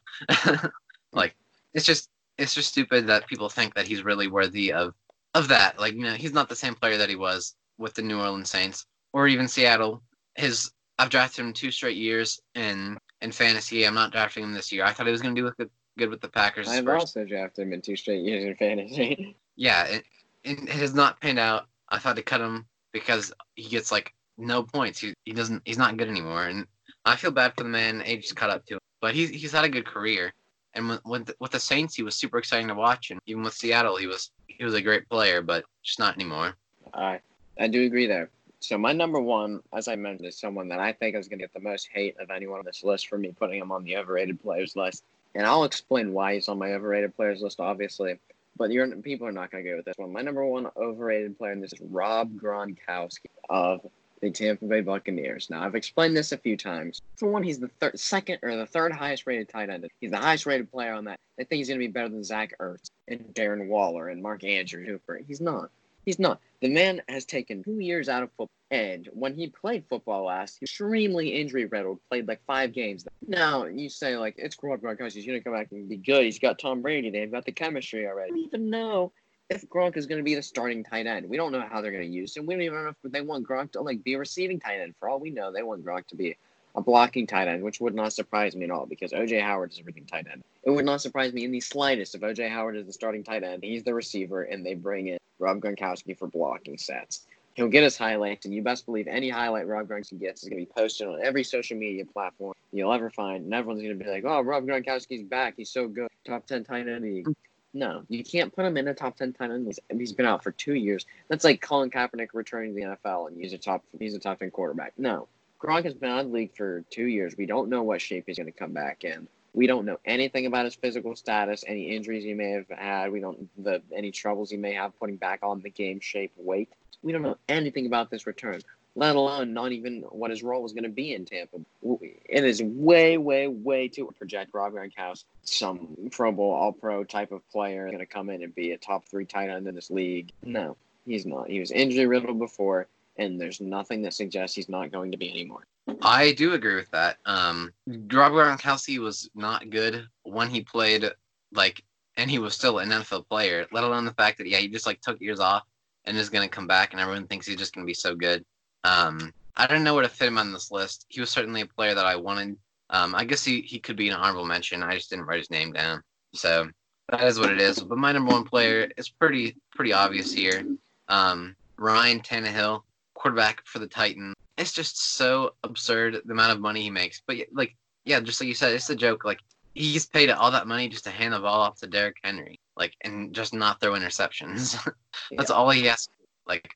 like it's just it's just stupid that people think that he's really worthy of of that. Like, you know, he's not the same player that he was with the New Orleans Saints or even Seattle. His I've drafted him two straight years in in fantasy. I'm not drafting him this year. I thought he was going to do good, good with the Packers. I've first. also drafted him in two straight years in fantasy. Yeah, it, it has not panned out. I thought to cut him because he gets like no points. He, he doesn't. He's not good anymore, and I feel bad for the man. Age caught up to him, but he's he's had a good career. And with with the, with the Saints, he was super exciting to watch, and even with Seattle, he was he was a great player, but just not anymore. I I do agree there. So my number one, as I mentioned, is someone that I think is going to get the most hate of anyone on this list for me putting him on the overrated players list. And I'll explain why he's on my overrated players list, obviously. But people are not going to go with this one. My number one overrated player in this is Rob Gronkowski of the Tampa Bay Buccaneers. Now, I've explained this a few times. For one, he's the third, second or the third highest rated tight end. He's the highest rated player on that. I think he's going to be better than Zach Ertz and Darren Waller and Mark Andrews Hooper. He's not. He's not. The man has taken two years out of football. And when he played football last, he was extremely injury riddled, played like five games. Now, you say, like, it's Rob Gronkowski. He's going to come back and be good. He's got Tom Brady. They've got the chemistry already. We don't even know if Gronk is going to be the starting tight end. We don't know how they're going to use him. We don't even know if they want Gronk to, like, be a receiving tight end. For all we know, they want Gronk to be a blocking tight end, which would not surprise me at all because OJ Howard is a everything tight end. It would not surprise me in the slightest if OJ Howard is the starting tight end, he's the receiver, and they bring in Rob Gronkowski for blocking sets. He'll get his highlights, and you best believe any highlight Rob Gronkowski gets is going to be posted on every social media platform you'll ever find, and everyone's going to be like, "Oh, Rob Gronkowski's back. He's so good. Top ten tight end league." No, you can't put him in a top ten tight end. He's been out for two years. That's like Colin Kaepernick returning to the NFL and he's a top he's a top ten quarterback. No, Gronk has been out of the league for two years. We don't know what shape he's going to come back in. We don't know anything about his physical status, any injuries he may have had. We don't the any troubles he may have putting back on the game shape, weight. We don't know anything about this return, let alone not even what his role was going to be in Tampa. It is way, way, way too project Rob Gronkowski, some Pro Bowl, All Pro type of player, going to come in and be a top three tight end in this league. No, he's not. He was injury riddled before and there's nothing that suggests he's not going to be anymore. I do agree with that. Um, Rob Gronkowski was not good when he played, like, and he was still an NFL player. Let alone the fact that yeah, he just like took years off and is gonna come back, and everyone thinks he's just gonna be so good. Um, I don't know where to fit him on this list. He was certainly a player that I wanted. Um, I guess he, he could be an honorable mention. I just didn't write his name down. So that is what it is. But my number one player is pretty pretty obvious here. Um, Ryan Tannehill quarterback for the Titans. It's just so absurd the amount of money he makes. But like, yeah, just like you said, it's a joke. Like he's paid all that money just to hand the ball off to Derrick Henry, like, and just not throw interceptions. That's yeah. all he has. Like,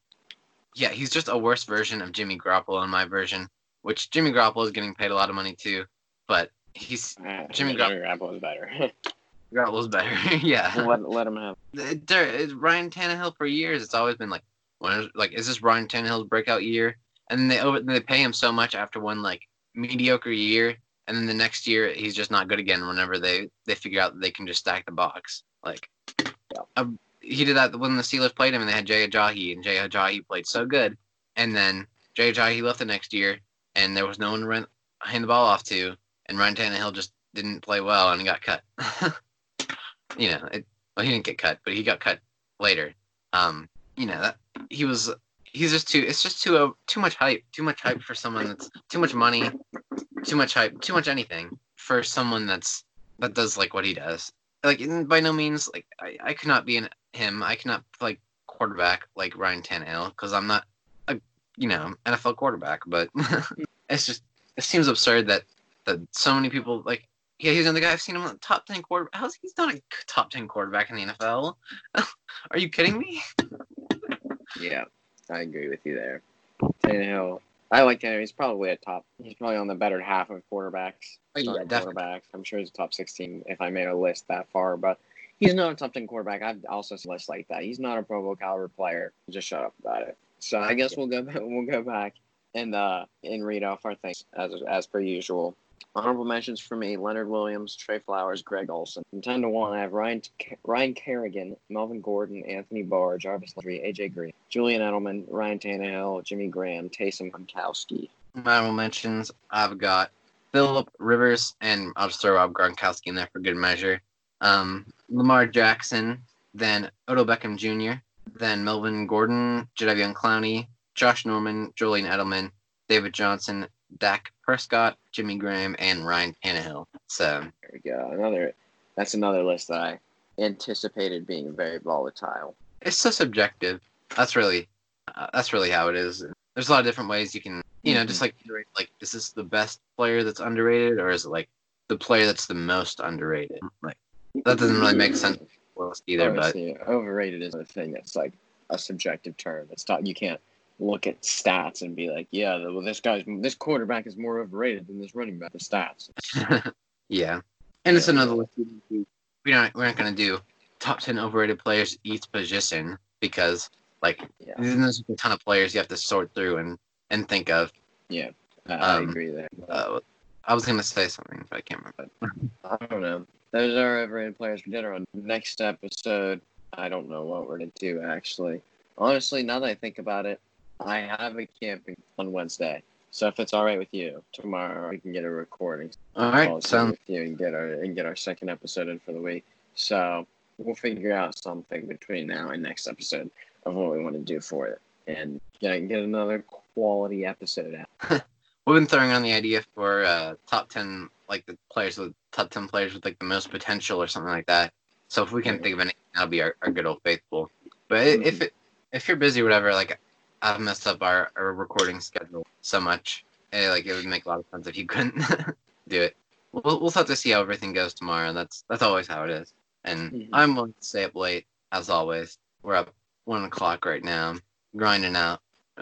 yeah, he's just a worse version of Jimmy Garoppolo in my version, which Jimmy Garoppolo is getting paid a lot of money too, but he's uh, Jimmy, Jimmy Garoppolo is better. Garoppolo's better. yeah. Let, let him have. There, Ryan Tannehill for years. It's always been like when like is this Ryan Tannehill's breakout year? And they over they pay him so much after one like mediocre year, and then the next year he's just not good again. Whenever they they figure out that they can just stack the box, like yeah. uh, he did that when the Steelers played him and they had Jay Ajayi, and Jay Ajayi played so good, and then Jay Ajayi left the next year, and there was no one to run, hand the ball off to, and Ryan Tannehill just didn't play well and he got cut. you know, it, well he didn't get cut, but he got cut later. Um, you know that he was he's just too it's just too uh, too much hype too much hype for someone that's too much money too much hype too much anything for someone that's that does like what he does. Like by no means like I, I could not be in him. I cannot like quarterback like Ryan Tannehill because I'm not a you know NFL quarterback but it's just it seems absurd that that so many people like yeah he's another guy I've seen him on the top ten quarterback how's he's not a top ten quarterback in the NFL are you kidding me? Yeah, I agree with you there. Tannehill, I like Tannehill. He's probably a top. He's probably on the better half of quarterbacks. Oh, yeah, definitely. Quarterbacks. I'm sure he's a top 16 if I made a list that far, but he's not a top 10 quarterback. I've also seen lists like that. He's not a Pro Bowl caliber player. Just shut up about it. So I guess we'll go back, we'll go back and uh and read off our things as as per usual. Honorable mentions for me: Leonard Williams, Trey Flowers, Greg Olsen. From ten to one, I have Ryan Ryan Kerrigan, Melvin Gordon, Anthony Barr, Jarvis Landry, AJ Green, Julian Edelman, Ryan Tannehill, Jimmy Graham, Taysom Gronkowski. honorable mentions: I've got Philip Rivers, and I'll just throw Rob Gronkowski in there for good measure. Um, Lamar Jackson, then Odell Beckham Jr., then Melvin Gordon, Jadeveon Clowney, Josh Norman, Julian Edelman, David Johnson, Dak Prescott, Jimmy Graham, and Ryan Tannehill. So There we go. Another. That's another list that I anticipated being very volatile. it's so subjective. That's really, uh, that's really how it is. There's a lot of different ways you can, you know, just like like is this the best player that's underrated, or is it like the player that's the most underrated? Like that doesn't really make sense for us either. But Obviously, overrated is a thing that's like a subjective term. It's not you can't look at stats and be like, yeah, well, this guy's this quarterback is more overrated than this running back. The stats. yeah, and it's another list. We don't. We're not gonna do top ten overrated players each position because like Yeah, there's a ton of players you have to sort through and and think of. Yeah, I Um, agree there. Uh, I was gonna say something, but I can't remember. I don't know. Those are overrated players for dinner. On next episode, I don't know what we're gonna do actually. Honestly, now that I think about it, I have a camping on Wednesday. So if it's all right with you, tomorrow we can get a recording. All right, policy so with you and get our and get our second episode in for the week. So we'll figure out something between now and next episode of what we want to do for it, and get get another quality episode out. we've been throwing on the idea for uh, top ten, like the players with top ten players with like the most potential or something like that. So if we can think of anything, that'll be our, our good old faithful. But i if it, if you're busy or whatever, like I've messed up our, our recording schedule so much, eh, like it would make a lot of sense if you couldn't do it. We'll we'll have to see how everything goes tomorrow. That's that's always how it is. And Mhm. I'm willing to stay up late as always. We're up one o'clock right now, grinding out.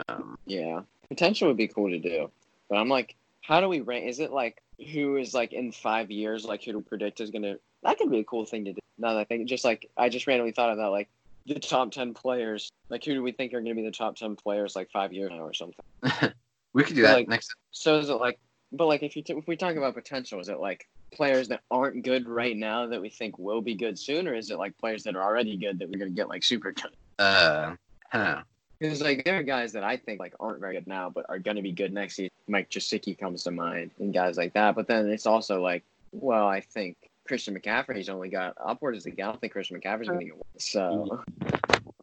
Um, Yeah, potential would be cool to do, but I'm like, how do we rank? Is it like who is like in five years, like who to predict is gonna? That could be a cool thing to do. Now that I think, just like I just randomly thought of that, like the top ten players, like who do we think are gonna be the top ten players like five years now or something? we could do that Like- next. So is it like, but like if you t- if we talk about potential, is it like players that aren't good right now that we think will be good soon, or is it like players that are already good that we're gonna get like super good? Uh, huh. Because like there are guys that I think like aren't very good now, but are going to be good next season. Mike Gesicki comes to mind, and guys like that. But then it's also like, well, I think Christian McCaffrey's only got upwards. of the Like, I don't think Christian McCaffrey's going to get one. So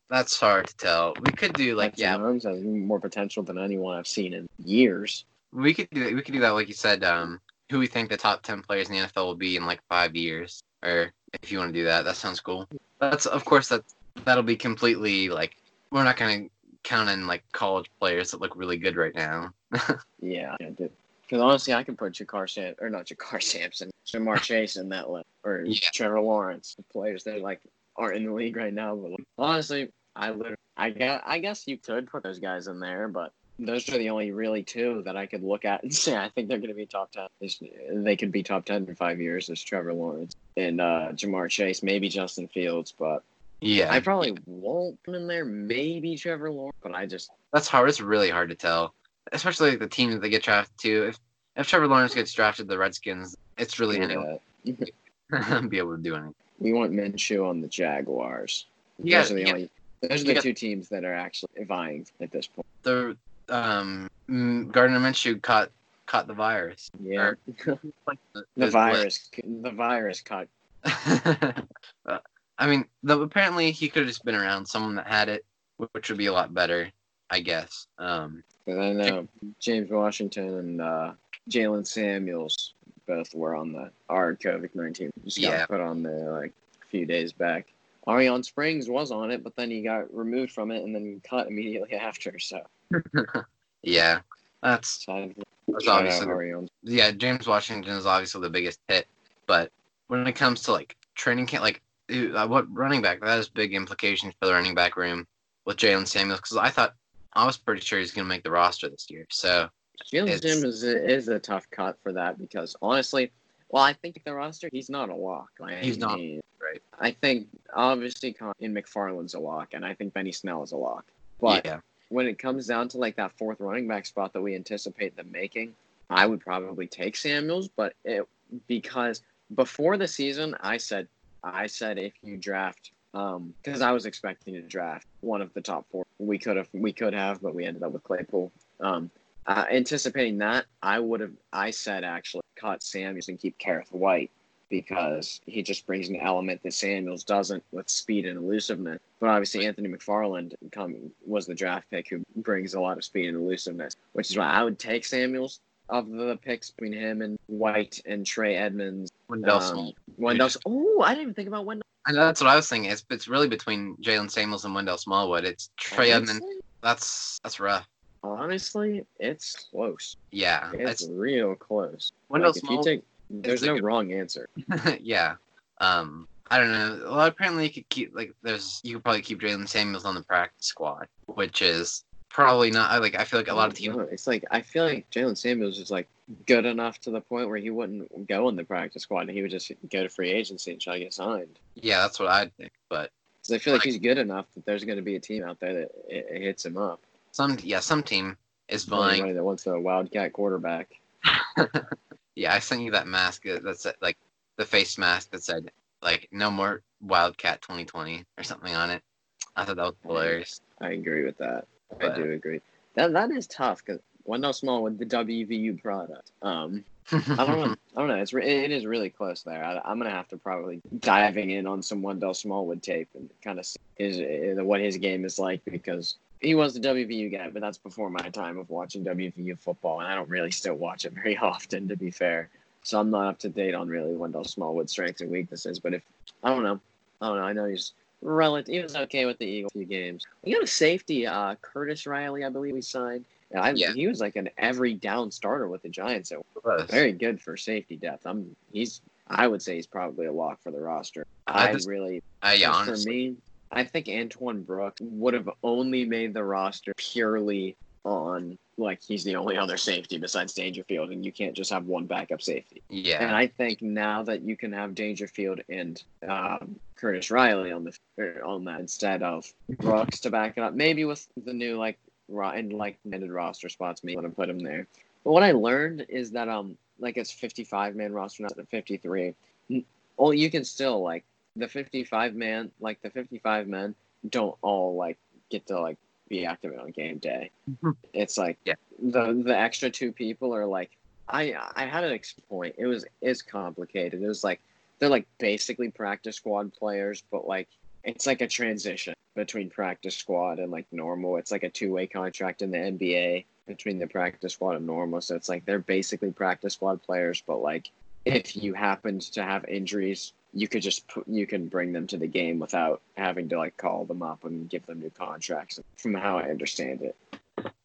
That's hard to tell. We could do like yeah, Mahomes has more potential than anyone I've seen in years. we could do we could do that like you said. Um, who we think the top ten players in the NFL will be in like five years, or if you want to do that, that sounds cool. That's of course that that'll be completely like we're not gonna count in like college players that look really good right now. Yeah, because honestly, I could put Jakar Sam or not Jakar Sampson, Ja'Marr Chase in that list, or Yeah. Trevor Lawrence, the players that like aren't in the league right now. But like, honestly, I literally, I guess, I guess you could put those guys in there, but those are the only really two that I could look at and say I think they're going to be top ten. They could be top ten in five years. Is Trevor Lawrence and uh, Ja'Marr Chase, maybe Justin Fields, but yeah, I probably won't put in there. Maybe Trevor Lawrence, but I just that's hard. It's really hard to tell, especially like, the teams that they get drafted to. If if Trevor Lawrence gets drafted the Redskins, it's really anyone uh, be able to do anything. we want Minshew on the Jaguars. Yeah, those are the yeah. only. Those are the got- two teams that are actually vying at this point. the um mm, Gardner Minshew caught caught the virus. Yeah, Like the, the virus. The virus caught. Uh, I mean, though apparently he could have just been around someone that had it, which would be a lot better, I guess. Um, Because I know James Washington and uh, Jaylen Samuels both were on the our COVID nineteen. Just got Yeah. put on there like a few days back. Arrion Springs was on it, but then he got removed from it and then cut immediately after. So, yeah, that's that's obviously the- yeah. James Washington is obviously the biggest hit, but when it comes to like training camp, like uh, what running back that has big implications for the running back room with Jaylen Samuels because I thought I was pretty sure he's gonna make the roster this year. So Jalen It's- Sims is, is a tough cut for that because honestly, well, I think the roster he's not a lock. any He's not, means. right. I think obviously in McFarland's a lock, and I think Benny Snell is a lock. But yeah, when it comes down to like that fourth running back spot that we anticipate them making, I would probably take Samuels. But it because before the season, I said I said if you draft. Um, because I was expecting to draft one of the top four. We could have, we could have, but we ended up with Claypool. Um, uh, anticipating that, I would have, I said actually cut Samuels and keep Kerrith Whyte because he just brings an element that Samuels doesn't with speed and elusiveness. But obviously, Anthony McFarland come, was the draft pick who brings a lot of speed and elusiveness, which is why I would take Samuels of the picks between him and White and Trey Edmunds. Wendell Um. Wendell. Oh, I didn't even think about Wendell. And that's what I was thinking. It's it's really between Jaylen Samuels and Wendell Smallwood. It's Trey. Honestly- That's that's rough. Honestly, it's close. Yeah, It's it's real close. Wendell Like, Smallwood. take, there's no wrong answer. yeah. Um, I don't know. Well, apparently you could keep like there's you could probably keep Jaylen Samuels on the practice squad, which is probably not. I Like I feel like a lot of teams. No, it's like I feel like Jaylen Samuels is like good enough to the point where he wouldn't go in the practice squad. and He would just go to free agency and try to get signed. Yeah, that's what I'd think. But 'Cause I feel like Right. he's good enough that there's going to be a team out there that it, it hits him up. some yeah some team is buying. Anybody that wants a wildcat quarterback. Yeah, I sent you that mask that that like the face mask that said like no more Wildcat 2020 or something on it. I thought that was hilarious. I agree with that. I do agree. That that is tough because Wendell Smallwood the WVU product. Um, I don't know. I don't know. It's re- it is really close there. I, I'm gonna have to probably diving in on some Wendell Smallwood tape and kind of see his, uh, what his game is like because he was the WVU guy, but that's before my time of watching WVU football, and I don't really still watch it very often, to be fair. So I'm not up to date on really Wendell Smallwood's strengths and weaknesses. But if I don't know, I don't know. I know he's relative. He was okay with the Eagles few games. We got a safety, uh, Curtis Riley, I believe we signed. Yeah, I, Yeah. he was like an every down starter with the Giants. So very good for safety depth. I'm he's I would say he's probably a lock for the roster. I I just- really Uh, yeah, for me, I think Antoine Brooks would have only made the roster purely on like he's the only other safety besides Dangerfield, and you can't just have one backup safety. Yeah. And I think now that you can have Dangerfield and um, Curtis Riley on the er, on that instead of Brooks to back it up, maybe with the new like and like ended roster spots, maybe want to put him there. But what I learned is that um like it's 55 man roster, not 53. Well, you can still like the 55 man, like the 55 men don't all like get to like be active on game day. Mhm. It's like Yeah. the the extra two people are like I I had an ex point. It was it's complicated. It was like they're like basically practice squad players, but like it's like a transition between practice squad and like normal. It's like a two way contract in the NBA between the practice squad and normal. So it's like they're basically practice squad players, but like if you happened to have injuries, you could just put, you can bring them to the game without having to like call them up and give them new contracts. From how I understand it.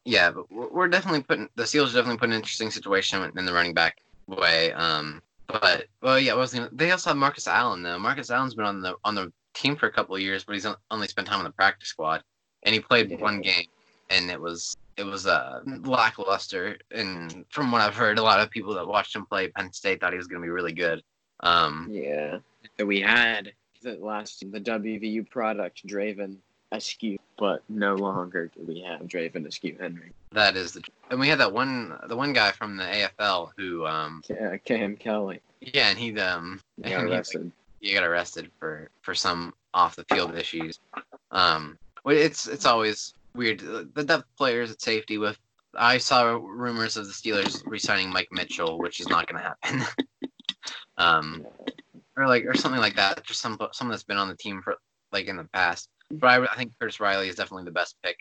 Yeah, but we're definitely putting the Seals are definitely putting an interesting situation in the running back way. Um, but well, yeah, was gonna, they also have Marcus Allen though. Marcus Allen's been on the on the team for a couple of years, but he's only spent time on the practice squad, and he played Yeah. one game, and it was it was uh, lackluster. And from what I've heard, a lot of people that watched him play Penn State thought he was gonna be really good. Um, Yeah. That we had the last the WVU product Draven Askew, but no longer do we have Draven Askew Henry. that is the and we had that one the one guy from the AFL who um Ca- Cam Kelly yeah, and he um got he, like, arrested. you got arrested for for some off the field issues. Um, it's it's always weird. The depth players at safety with. I saw rumors of the Steelers re-signing Mike Mitchell, which is not going to happen. um, or like or something like that. Just some someone that's been on the team for like in the past. But I, I think Curtis Riley is definitely the best pick.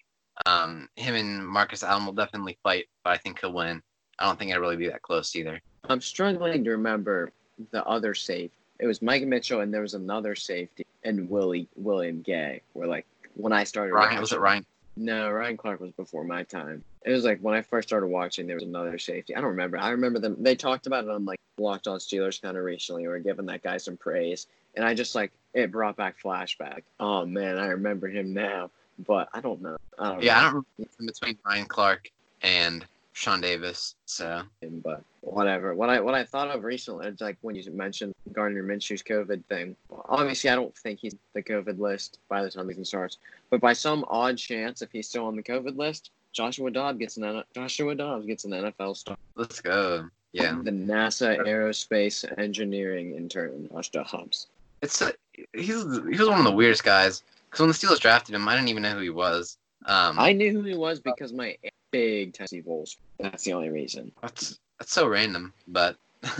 Um, him and Marcus Allen will definitely fight, but I think he'll win. I don't think it'll really be that close either. I'm struggling to remember the other safe. It was Mike Mitchell and there was another safety and Willie William Gay. Were like when I started. Ryan was it Ryan? No, Ryan Clark was before my time. It was like when I first started watching, there was another safety. I don't remember. I remember them. They talked about it on like Locked On Steelers kind of recently, or giving that guy some praise, and I just like it brought back flashback. Oh man, I remember him now, but I don't know. I don't Yeah, I know don't remember between Ryan Clark and Sean Davis. So but whatever. What I what I thought of recently, it's like when you mentioned Gardner Minshew's COVID thing. Obviously, I don't think he's the COVID list by the time the season starts, but by some odd chance, if he's still on the COVID list, Joshua Dobbs gets an Joshua Dobbs gets an NFL start. let's go. Yeah, The NASA Aerospace Engineering intern, Josh Dobbs. it's uh, he's he was one of the weirdest guys. Because when the Steelers drafted him, I didn't even know who he was. Um, I knew who he was because my big Tennessee Vols. That's the only reason. that's that's so random, but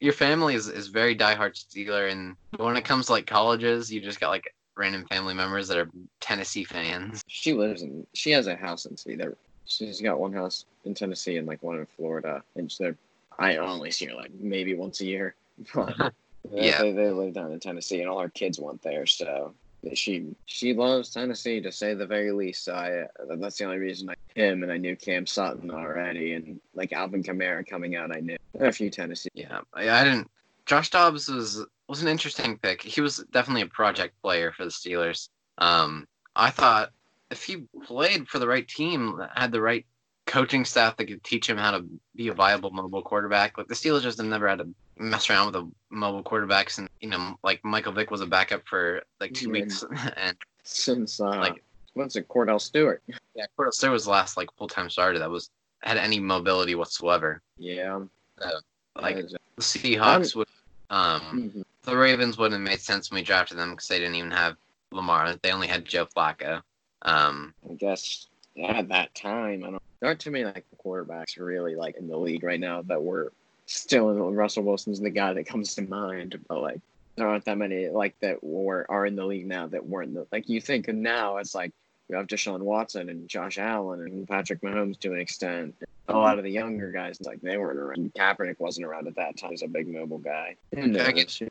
your family is, is very diehard Steeler, and when it comes to like colleges, you just got like random family members that are Tennessee fans. She lives in. She has a house in Tennessee. She's got one house in Tennessee and like one in Florida, and they're. I only see her like maybe once a year. But Yeah. they, they live down in Tennessee, and all our kids went there. So she she loves Tennessee to say the very least. So I that's the only reason I him and I knew Cam Sutton already, and like Alvin Kamara coming out, I knew a few Tennessee. Yeah, I, I didn't. Josh Dobbs was was an interesting pick. He was definitely a project player for the Steelers. Um, I thought if he played for the right team, had the right coaching staff that could teach him how to be a viable mobile quarterback. Like the Steelers just have never had to mess around with the mobile quarterbacks, and you know, like Michael Vick was a backup for like two Yeah. weeks, and Since uh, Like- what's it, Kordell Stewart? yeah, Kordell Stewart was the last like full time starter that was had any mobility whatsoever. Yeah, Like that is- the Seahawks would. Um, Mhm. the Ravens wouldn't have made sense when we drafted them because they didn't even have Lamar. They only had Joe Flacco. Um, I guess at that time, I don't. There aren't too many like quarterbacks really like in the league right now that were still in. Russell Wilson's the guy that comes to mind, but like there aren't that many like that were are in the league now that weren't the, like you think of now. It's like you have Deshaun Watson and Josh Allen and Patrick Mahomes to an extent. A lot of the younger guys, like they weren't around. Kaepernick wasn't around at that time. He's a big mobile guy. Who I knows? get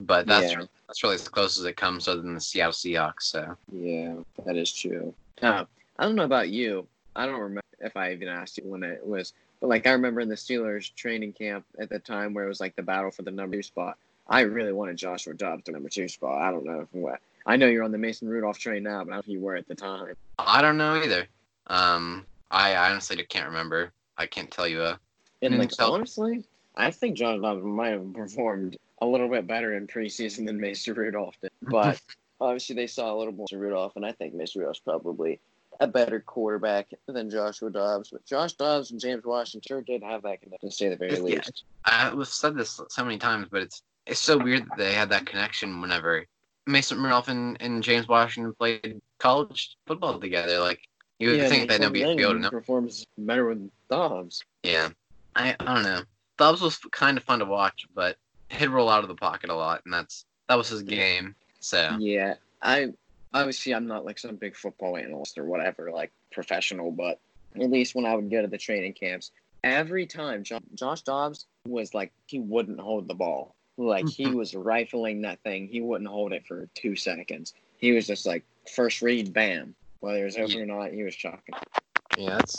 but that's Yeah. that's really as close as it comes, other than the Seattle Seahawks. So Yeah, that is true. Uh, I don't know about you. I don't remember if I even asked you when it was, but like I remember in the Steelers training camp at the time where it was like the battle for the number two spot. I really wanted Joshua Dobbs to number two spot. I don't know if what. I know you're on the Mason Rudolph train now, but I don't know if you were at the time. I don't know either. Um, I honestly can't remember. I can't tell you. Uh, And like so- honestly, I think Josh Dobbs might have performed a little bit better in preseason than Mason Rudolph did. But obviously, they saw a little more Rudolph, and I think Mason Rudolph's probably a better quarterback than Joshua Dobbs. But Josh Dobbs and James Washington sure did have that connection, to say the very Yeah. least. I, we've said this so many times, but it's it's so weird that they had that connection whenever Mason Rudolph and, and James Washington played college football together. Like you would think they'd be able to know. performs better with Dobbs. Yeah, I I don't know. Dobbs was kind of fun to watch, but he'd roll out of the pocket a lot, and that's that was his game. So Yeah, I obviously I'm not like some big football analyst or whatever, like professional, but at least when I would go to the training camps, every time jo- Josh Dobbs was like he wouldn't hold the ball, like he was rifling that thing, he wouldn't hold it for two seconds. He was just like first read, bam. Whether it was over or not, he was chalking. yeah, that's.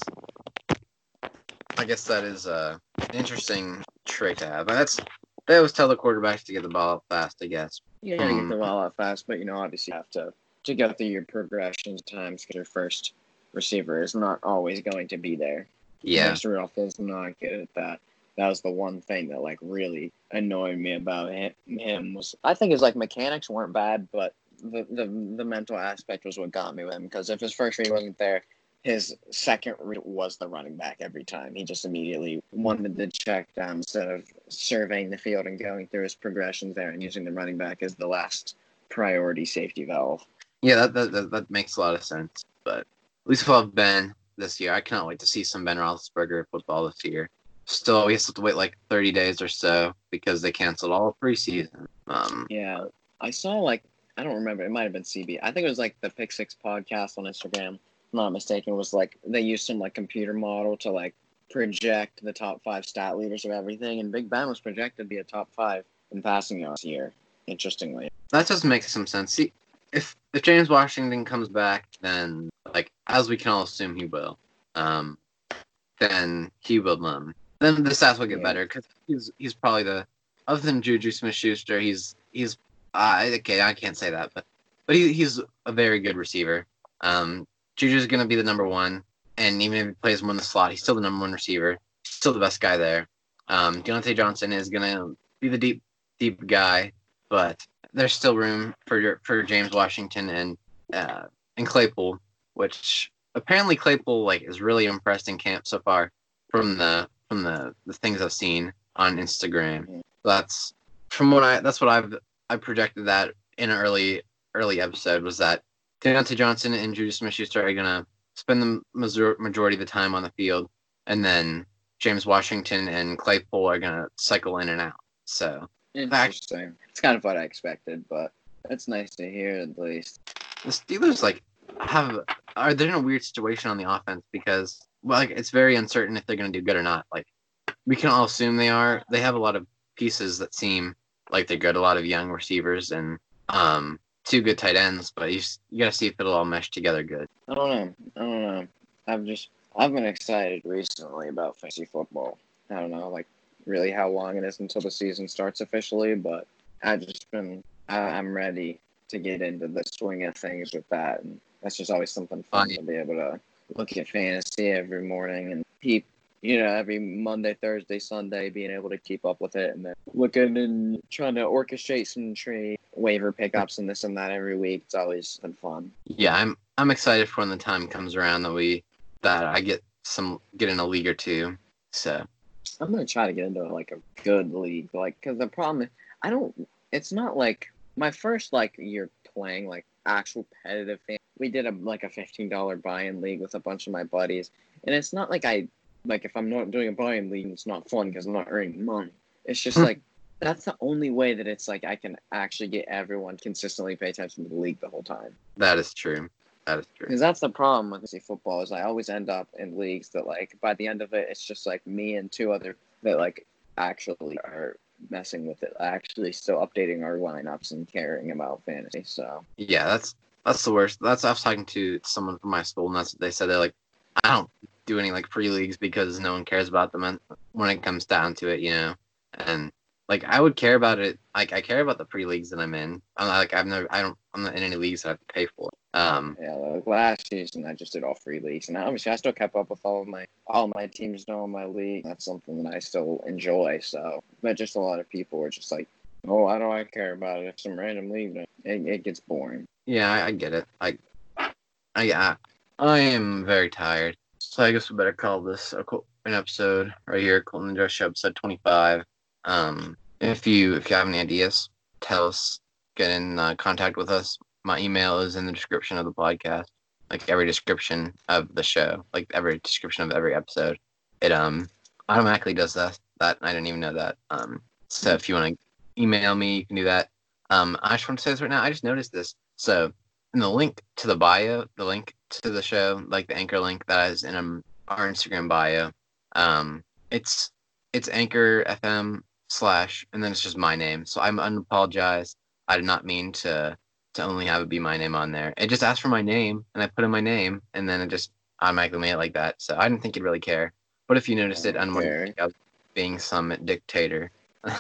I guess that is uh, an interesting trait to have. That's they always tell the quarterbacks to get the ball out fast. I guess. You gotta get Hmm. the ball out fast, but you know, obviously you have to to go through your progressions times because your first receiver is not always going to be there. Yeah. Mason Rudolph is not good at that. That was the one thing that like really annoyed me about him. him was I think his like mechanics weren't bad, but the the, the mental aspect was what got me with him. Because if his first read wasn't there, his second read was the running back every time. He just immediately wanted to check down instead of surveying the field and going through his progressions there and using the running back as the last priority safety valve. Yeah, that, that that that makes a lot of sense. But at least we'll have Ben this year. I cannot wait to see some Ben Roethlisberger football this year. Still, we have to wait like 30 days or so because they canceled all preseason. Um, Yeah, I saw like I don't remember. It might have been CB. I think it was like the Pick Six podcast on Instagram. If I'm not mistaken. Was like they used some like computer model to like project the top five stat leaders of everything, and Big Ben was projected to be a top five in passing yards here. Interestingly, that does make some sense. See, if if James Washington comes back, then like as we can all assume he will, um, then he will um, then the stats will get Yeah. better because he's he's probably the other than Juju Smith-Schuster, he's he's uh, okay. I can't say that, but but he, he's a very good receiver. Um, Juju's gonna be the number one, and even if he plays more in the slot, he's still the number one receiver. Still the best guy there. Um, Diontae Johnson is gonna be the deep deep guy, but there's still room for for James Washington and uh, and Claypool, which apparently Claypool like is really impressed in camp so far from the from the, the things I've seen on Instagram. That's from what I that's what I've I projected that in an early early episode was that Diontae Johnson and Juju Smith-Schuster are gonna spend the major- majority of the time on the field, and then James Washington and Claypool are gonna cycle in and out. So Interesting. It's kind of what I expected, but it's nice to hear at least. the Steelers like have are they're in a weird situation on the offense because well, like it's very uncertain if they're gonna do good or not. Like we can all assume they are. They have a lot of pieces that seem like they're good. A lot of young receivers and um two good tight ends, but you you gotta see if it'll all mesh together good. I don't know. I don't know. I've just I've been excited recently about fantasy football. I don't know, like really how long it is until the season starts officially, but I just been I, I'm ready to get into the swing of things with that, and that's just always something fun to be able to look at fantasy every morning and keep. You know, every Monday, Thursday, Sunday, being able to keep up with it, and then looking and trying to orchestrate some trade waiver pickups and this and that every week. It's always been fun. Yeah, I'm I'm excited for when the time comes around that we that I get some get in a league or two. So I'm gonna try to get into like a good league, like because the problem is I don't. It's not like my first like year playing like actual competitive. Fan, we did a like a fifteen dollar buy-in league with a bunch of my buddies, and it's not like I like if I'm not doing a buy-in league, it's not fun because I'm not earning money. It's just Hmm. like that's the only way that it's like I can actually get everyone consistently pay attention to the league the whole time. that is true. That is true. Because that's the problem with fantasy football is I always end up in leagues that like by the end of it it's just like me and two other that like actually are messing with it, actually still updating our lineups and caring about fantasy. So Yeah, that's that's the worst. That's I was talking to someone from my school, and that's what they said. They're like, I don't do any like pre leagues because no one cares about them, when it comes down to it, you know. And like I would care about it. Like I care about the pre leagues that I'm in. I'm not, like I've never, I don't, I'm not in any leagues that I have to pay for. Um, yeah, like last season I just did all free leagues, and obviously I still kept up with all of my all my teams know my league. That's something that I still enjoy. So, but just a lot of people were just like, oh, why do I care about it if some random league? It, it gets boring. yeah, I, I get it. I, I, yeah, I am very tired. So I guess we better call this a, co- an episode right here, Coltin Joe Show, episode 25. Um, if you if you have any ideas, tell us. Get in uh, contact with us. My email is in the description of the podcast. Like every description of the show, like every description of every episode, it um automatically does that. That I didn't even know that. Um, so if you want to email me, you can do that. Um, I just want to say this right now. I just noticed this. So in the link to the bio, the link to the show, like the anchor link that is in um, our Instagram bio, um, it's it's Anchor FM slash, and then it's just my name. So I'm unapologized. I did not mean to to only have it be my name on there. It just asked for my name, and I put in my name, and then it just automatically made it like that. So I didn't think you'd really care. But if you noticed it, I don't wouldn't care. think I was being some dictator.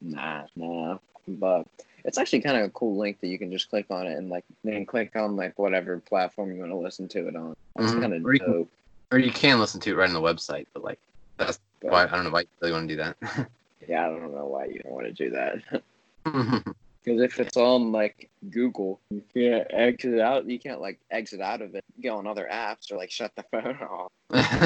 Nah, nah. But it's actually kind of a cool link that you can just click on it and like then click on like whatever platform you want to listen to it on. It's Mhm. kind of you can- dope. or you can listen to it right on the website, but like that's but- why I don't know why you really want to do that. Yeah, I don't know why you don't want to do that. Because if it's on like Google, you can't exit out. You can't like exit out of it. Go on other apps or like shut the phone off.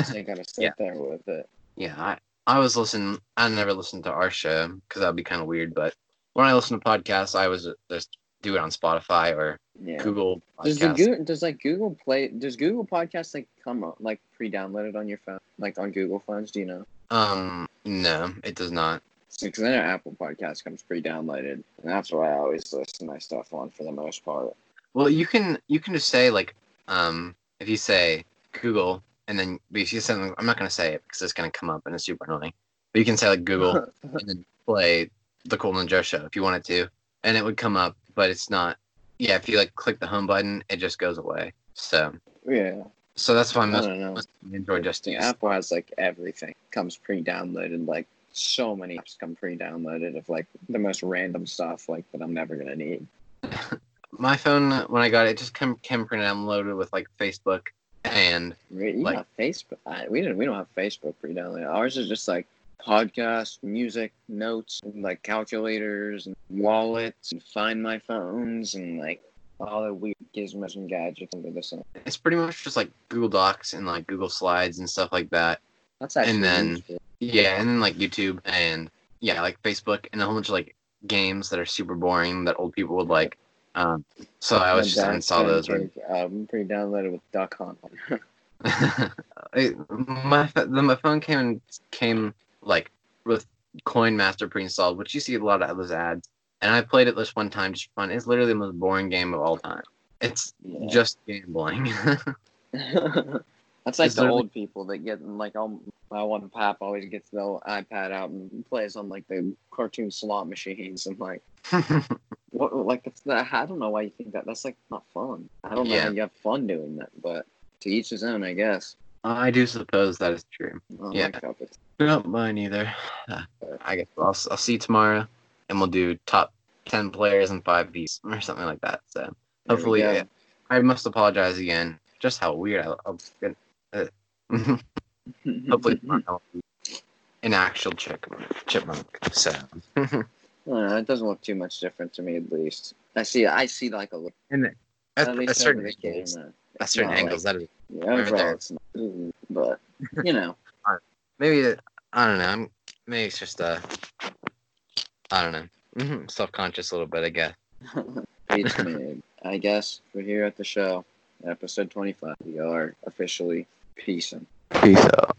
So you gotta sit Yeah. there with it. yeah, I, I was listening. I never listened to our show because that'd be kind of weird. But when I listen to podcasts, I was just do it on Spotify or Yeah. Google Does. Google, does like Google Play does Google Podcasts like come up like pre-downloaded on your phone like on Google phones? Do you know? um, no, it does not. Because I know Apple Podcast comes pre-downloaded, and that's why I always listen to my stuff on for the most part. Well, you can you can just say like um if you say Google and then if you say something, I'm not gonna say it because it's gonna come up and it's super annoying. But you can say like Google and then play the Coltin and Joe show if you wanted to, and it would come up, but it's not. Yeah, if you like click the home button, it just goes away. So yeah, so that's why I most most Android just. Apple has like everything comes pre-downloaded. Like so many apps come pre-downloaded of like the most random stuff like that I'm never gonna need. My phone when I got it, just came came pre-downloaded with like Facebook and You Like- Facebook? I, we didn't. We don't have Facebook pre-downloaded. Ours is just like podcasts, music, notes, and, like calculators and wallets and find my phones and like all the weird gizmos and gadgets under the sun. it's pretty much just like Google Docs and like Google Slides and stuff like that. That's actually And then-. Yeah, and then like YouTube and yeah, like Facebook and a whole bunch of like games that are super boring that old people would like. Um, so I was just uninstall those. Can take, um, pre-downloaded with Duck Hunt. I, my my phone came and came like with Coin Master pre-installed, which you see a lot of those ads. And I played it this one time just for fun. It's literally the most boring game of all time. It's Yeah. just gambling. That's like the old people that get like um, my one pap always gets the iPad out and plays on like the cartoon slot machines and like what like it's that I don't know why you think that that's like not fun. I don't know Yeah. how you have fun doing that, but to each his own, I guess. I do suppose that is true. I don't Yeah. like that, but- Not mine either. I guess I'll, I'll see you tomorrow, and we'll do top ten players and five Vs or something like that. So hopefully, yeah, I must apologize again. Just how weird I, I'll get. Uh, hopefully, tomorrow I'll be an actual chipmunk. Chipmunk. So, I know, it doesn't look too much different to me, at least. I see, I see like a little. and at, At at, least certain over the angles, camera. at certain not angles, that is Yeah, Right overall, there. it's not, but you know, maybe I don't know. I'm maybe it's just uh, I don't know, self conscious a little bit. I guess. I guess we're here at the show, episode twenty-five. We are officially peacing. Peace out.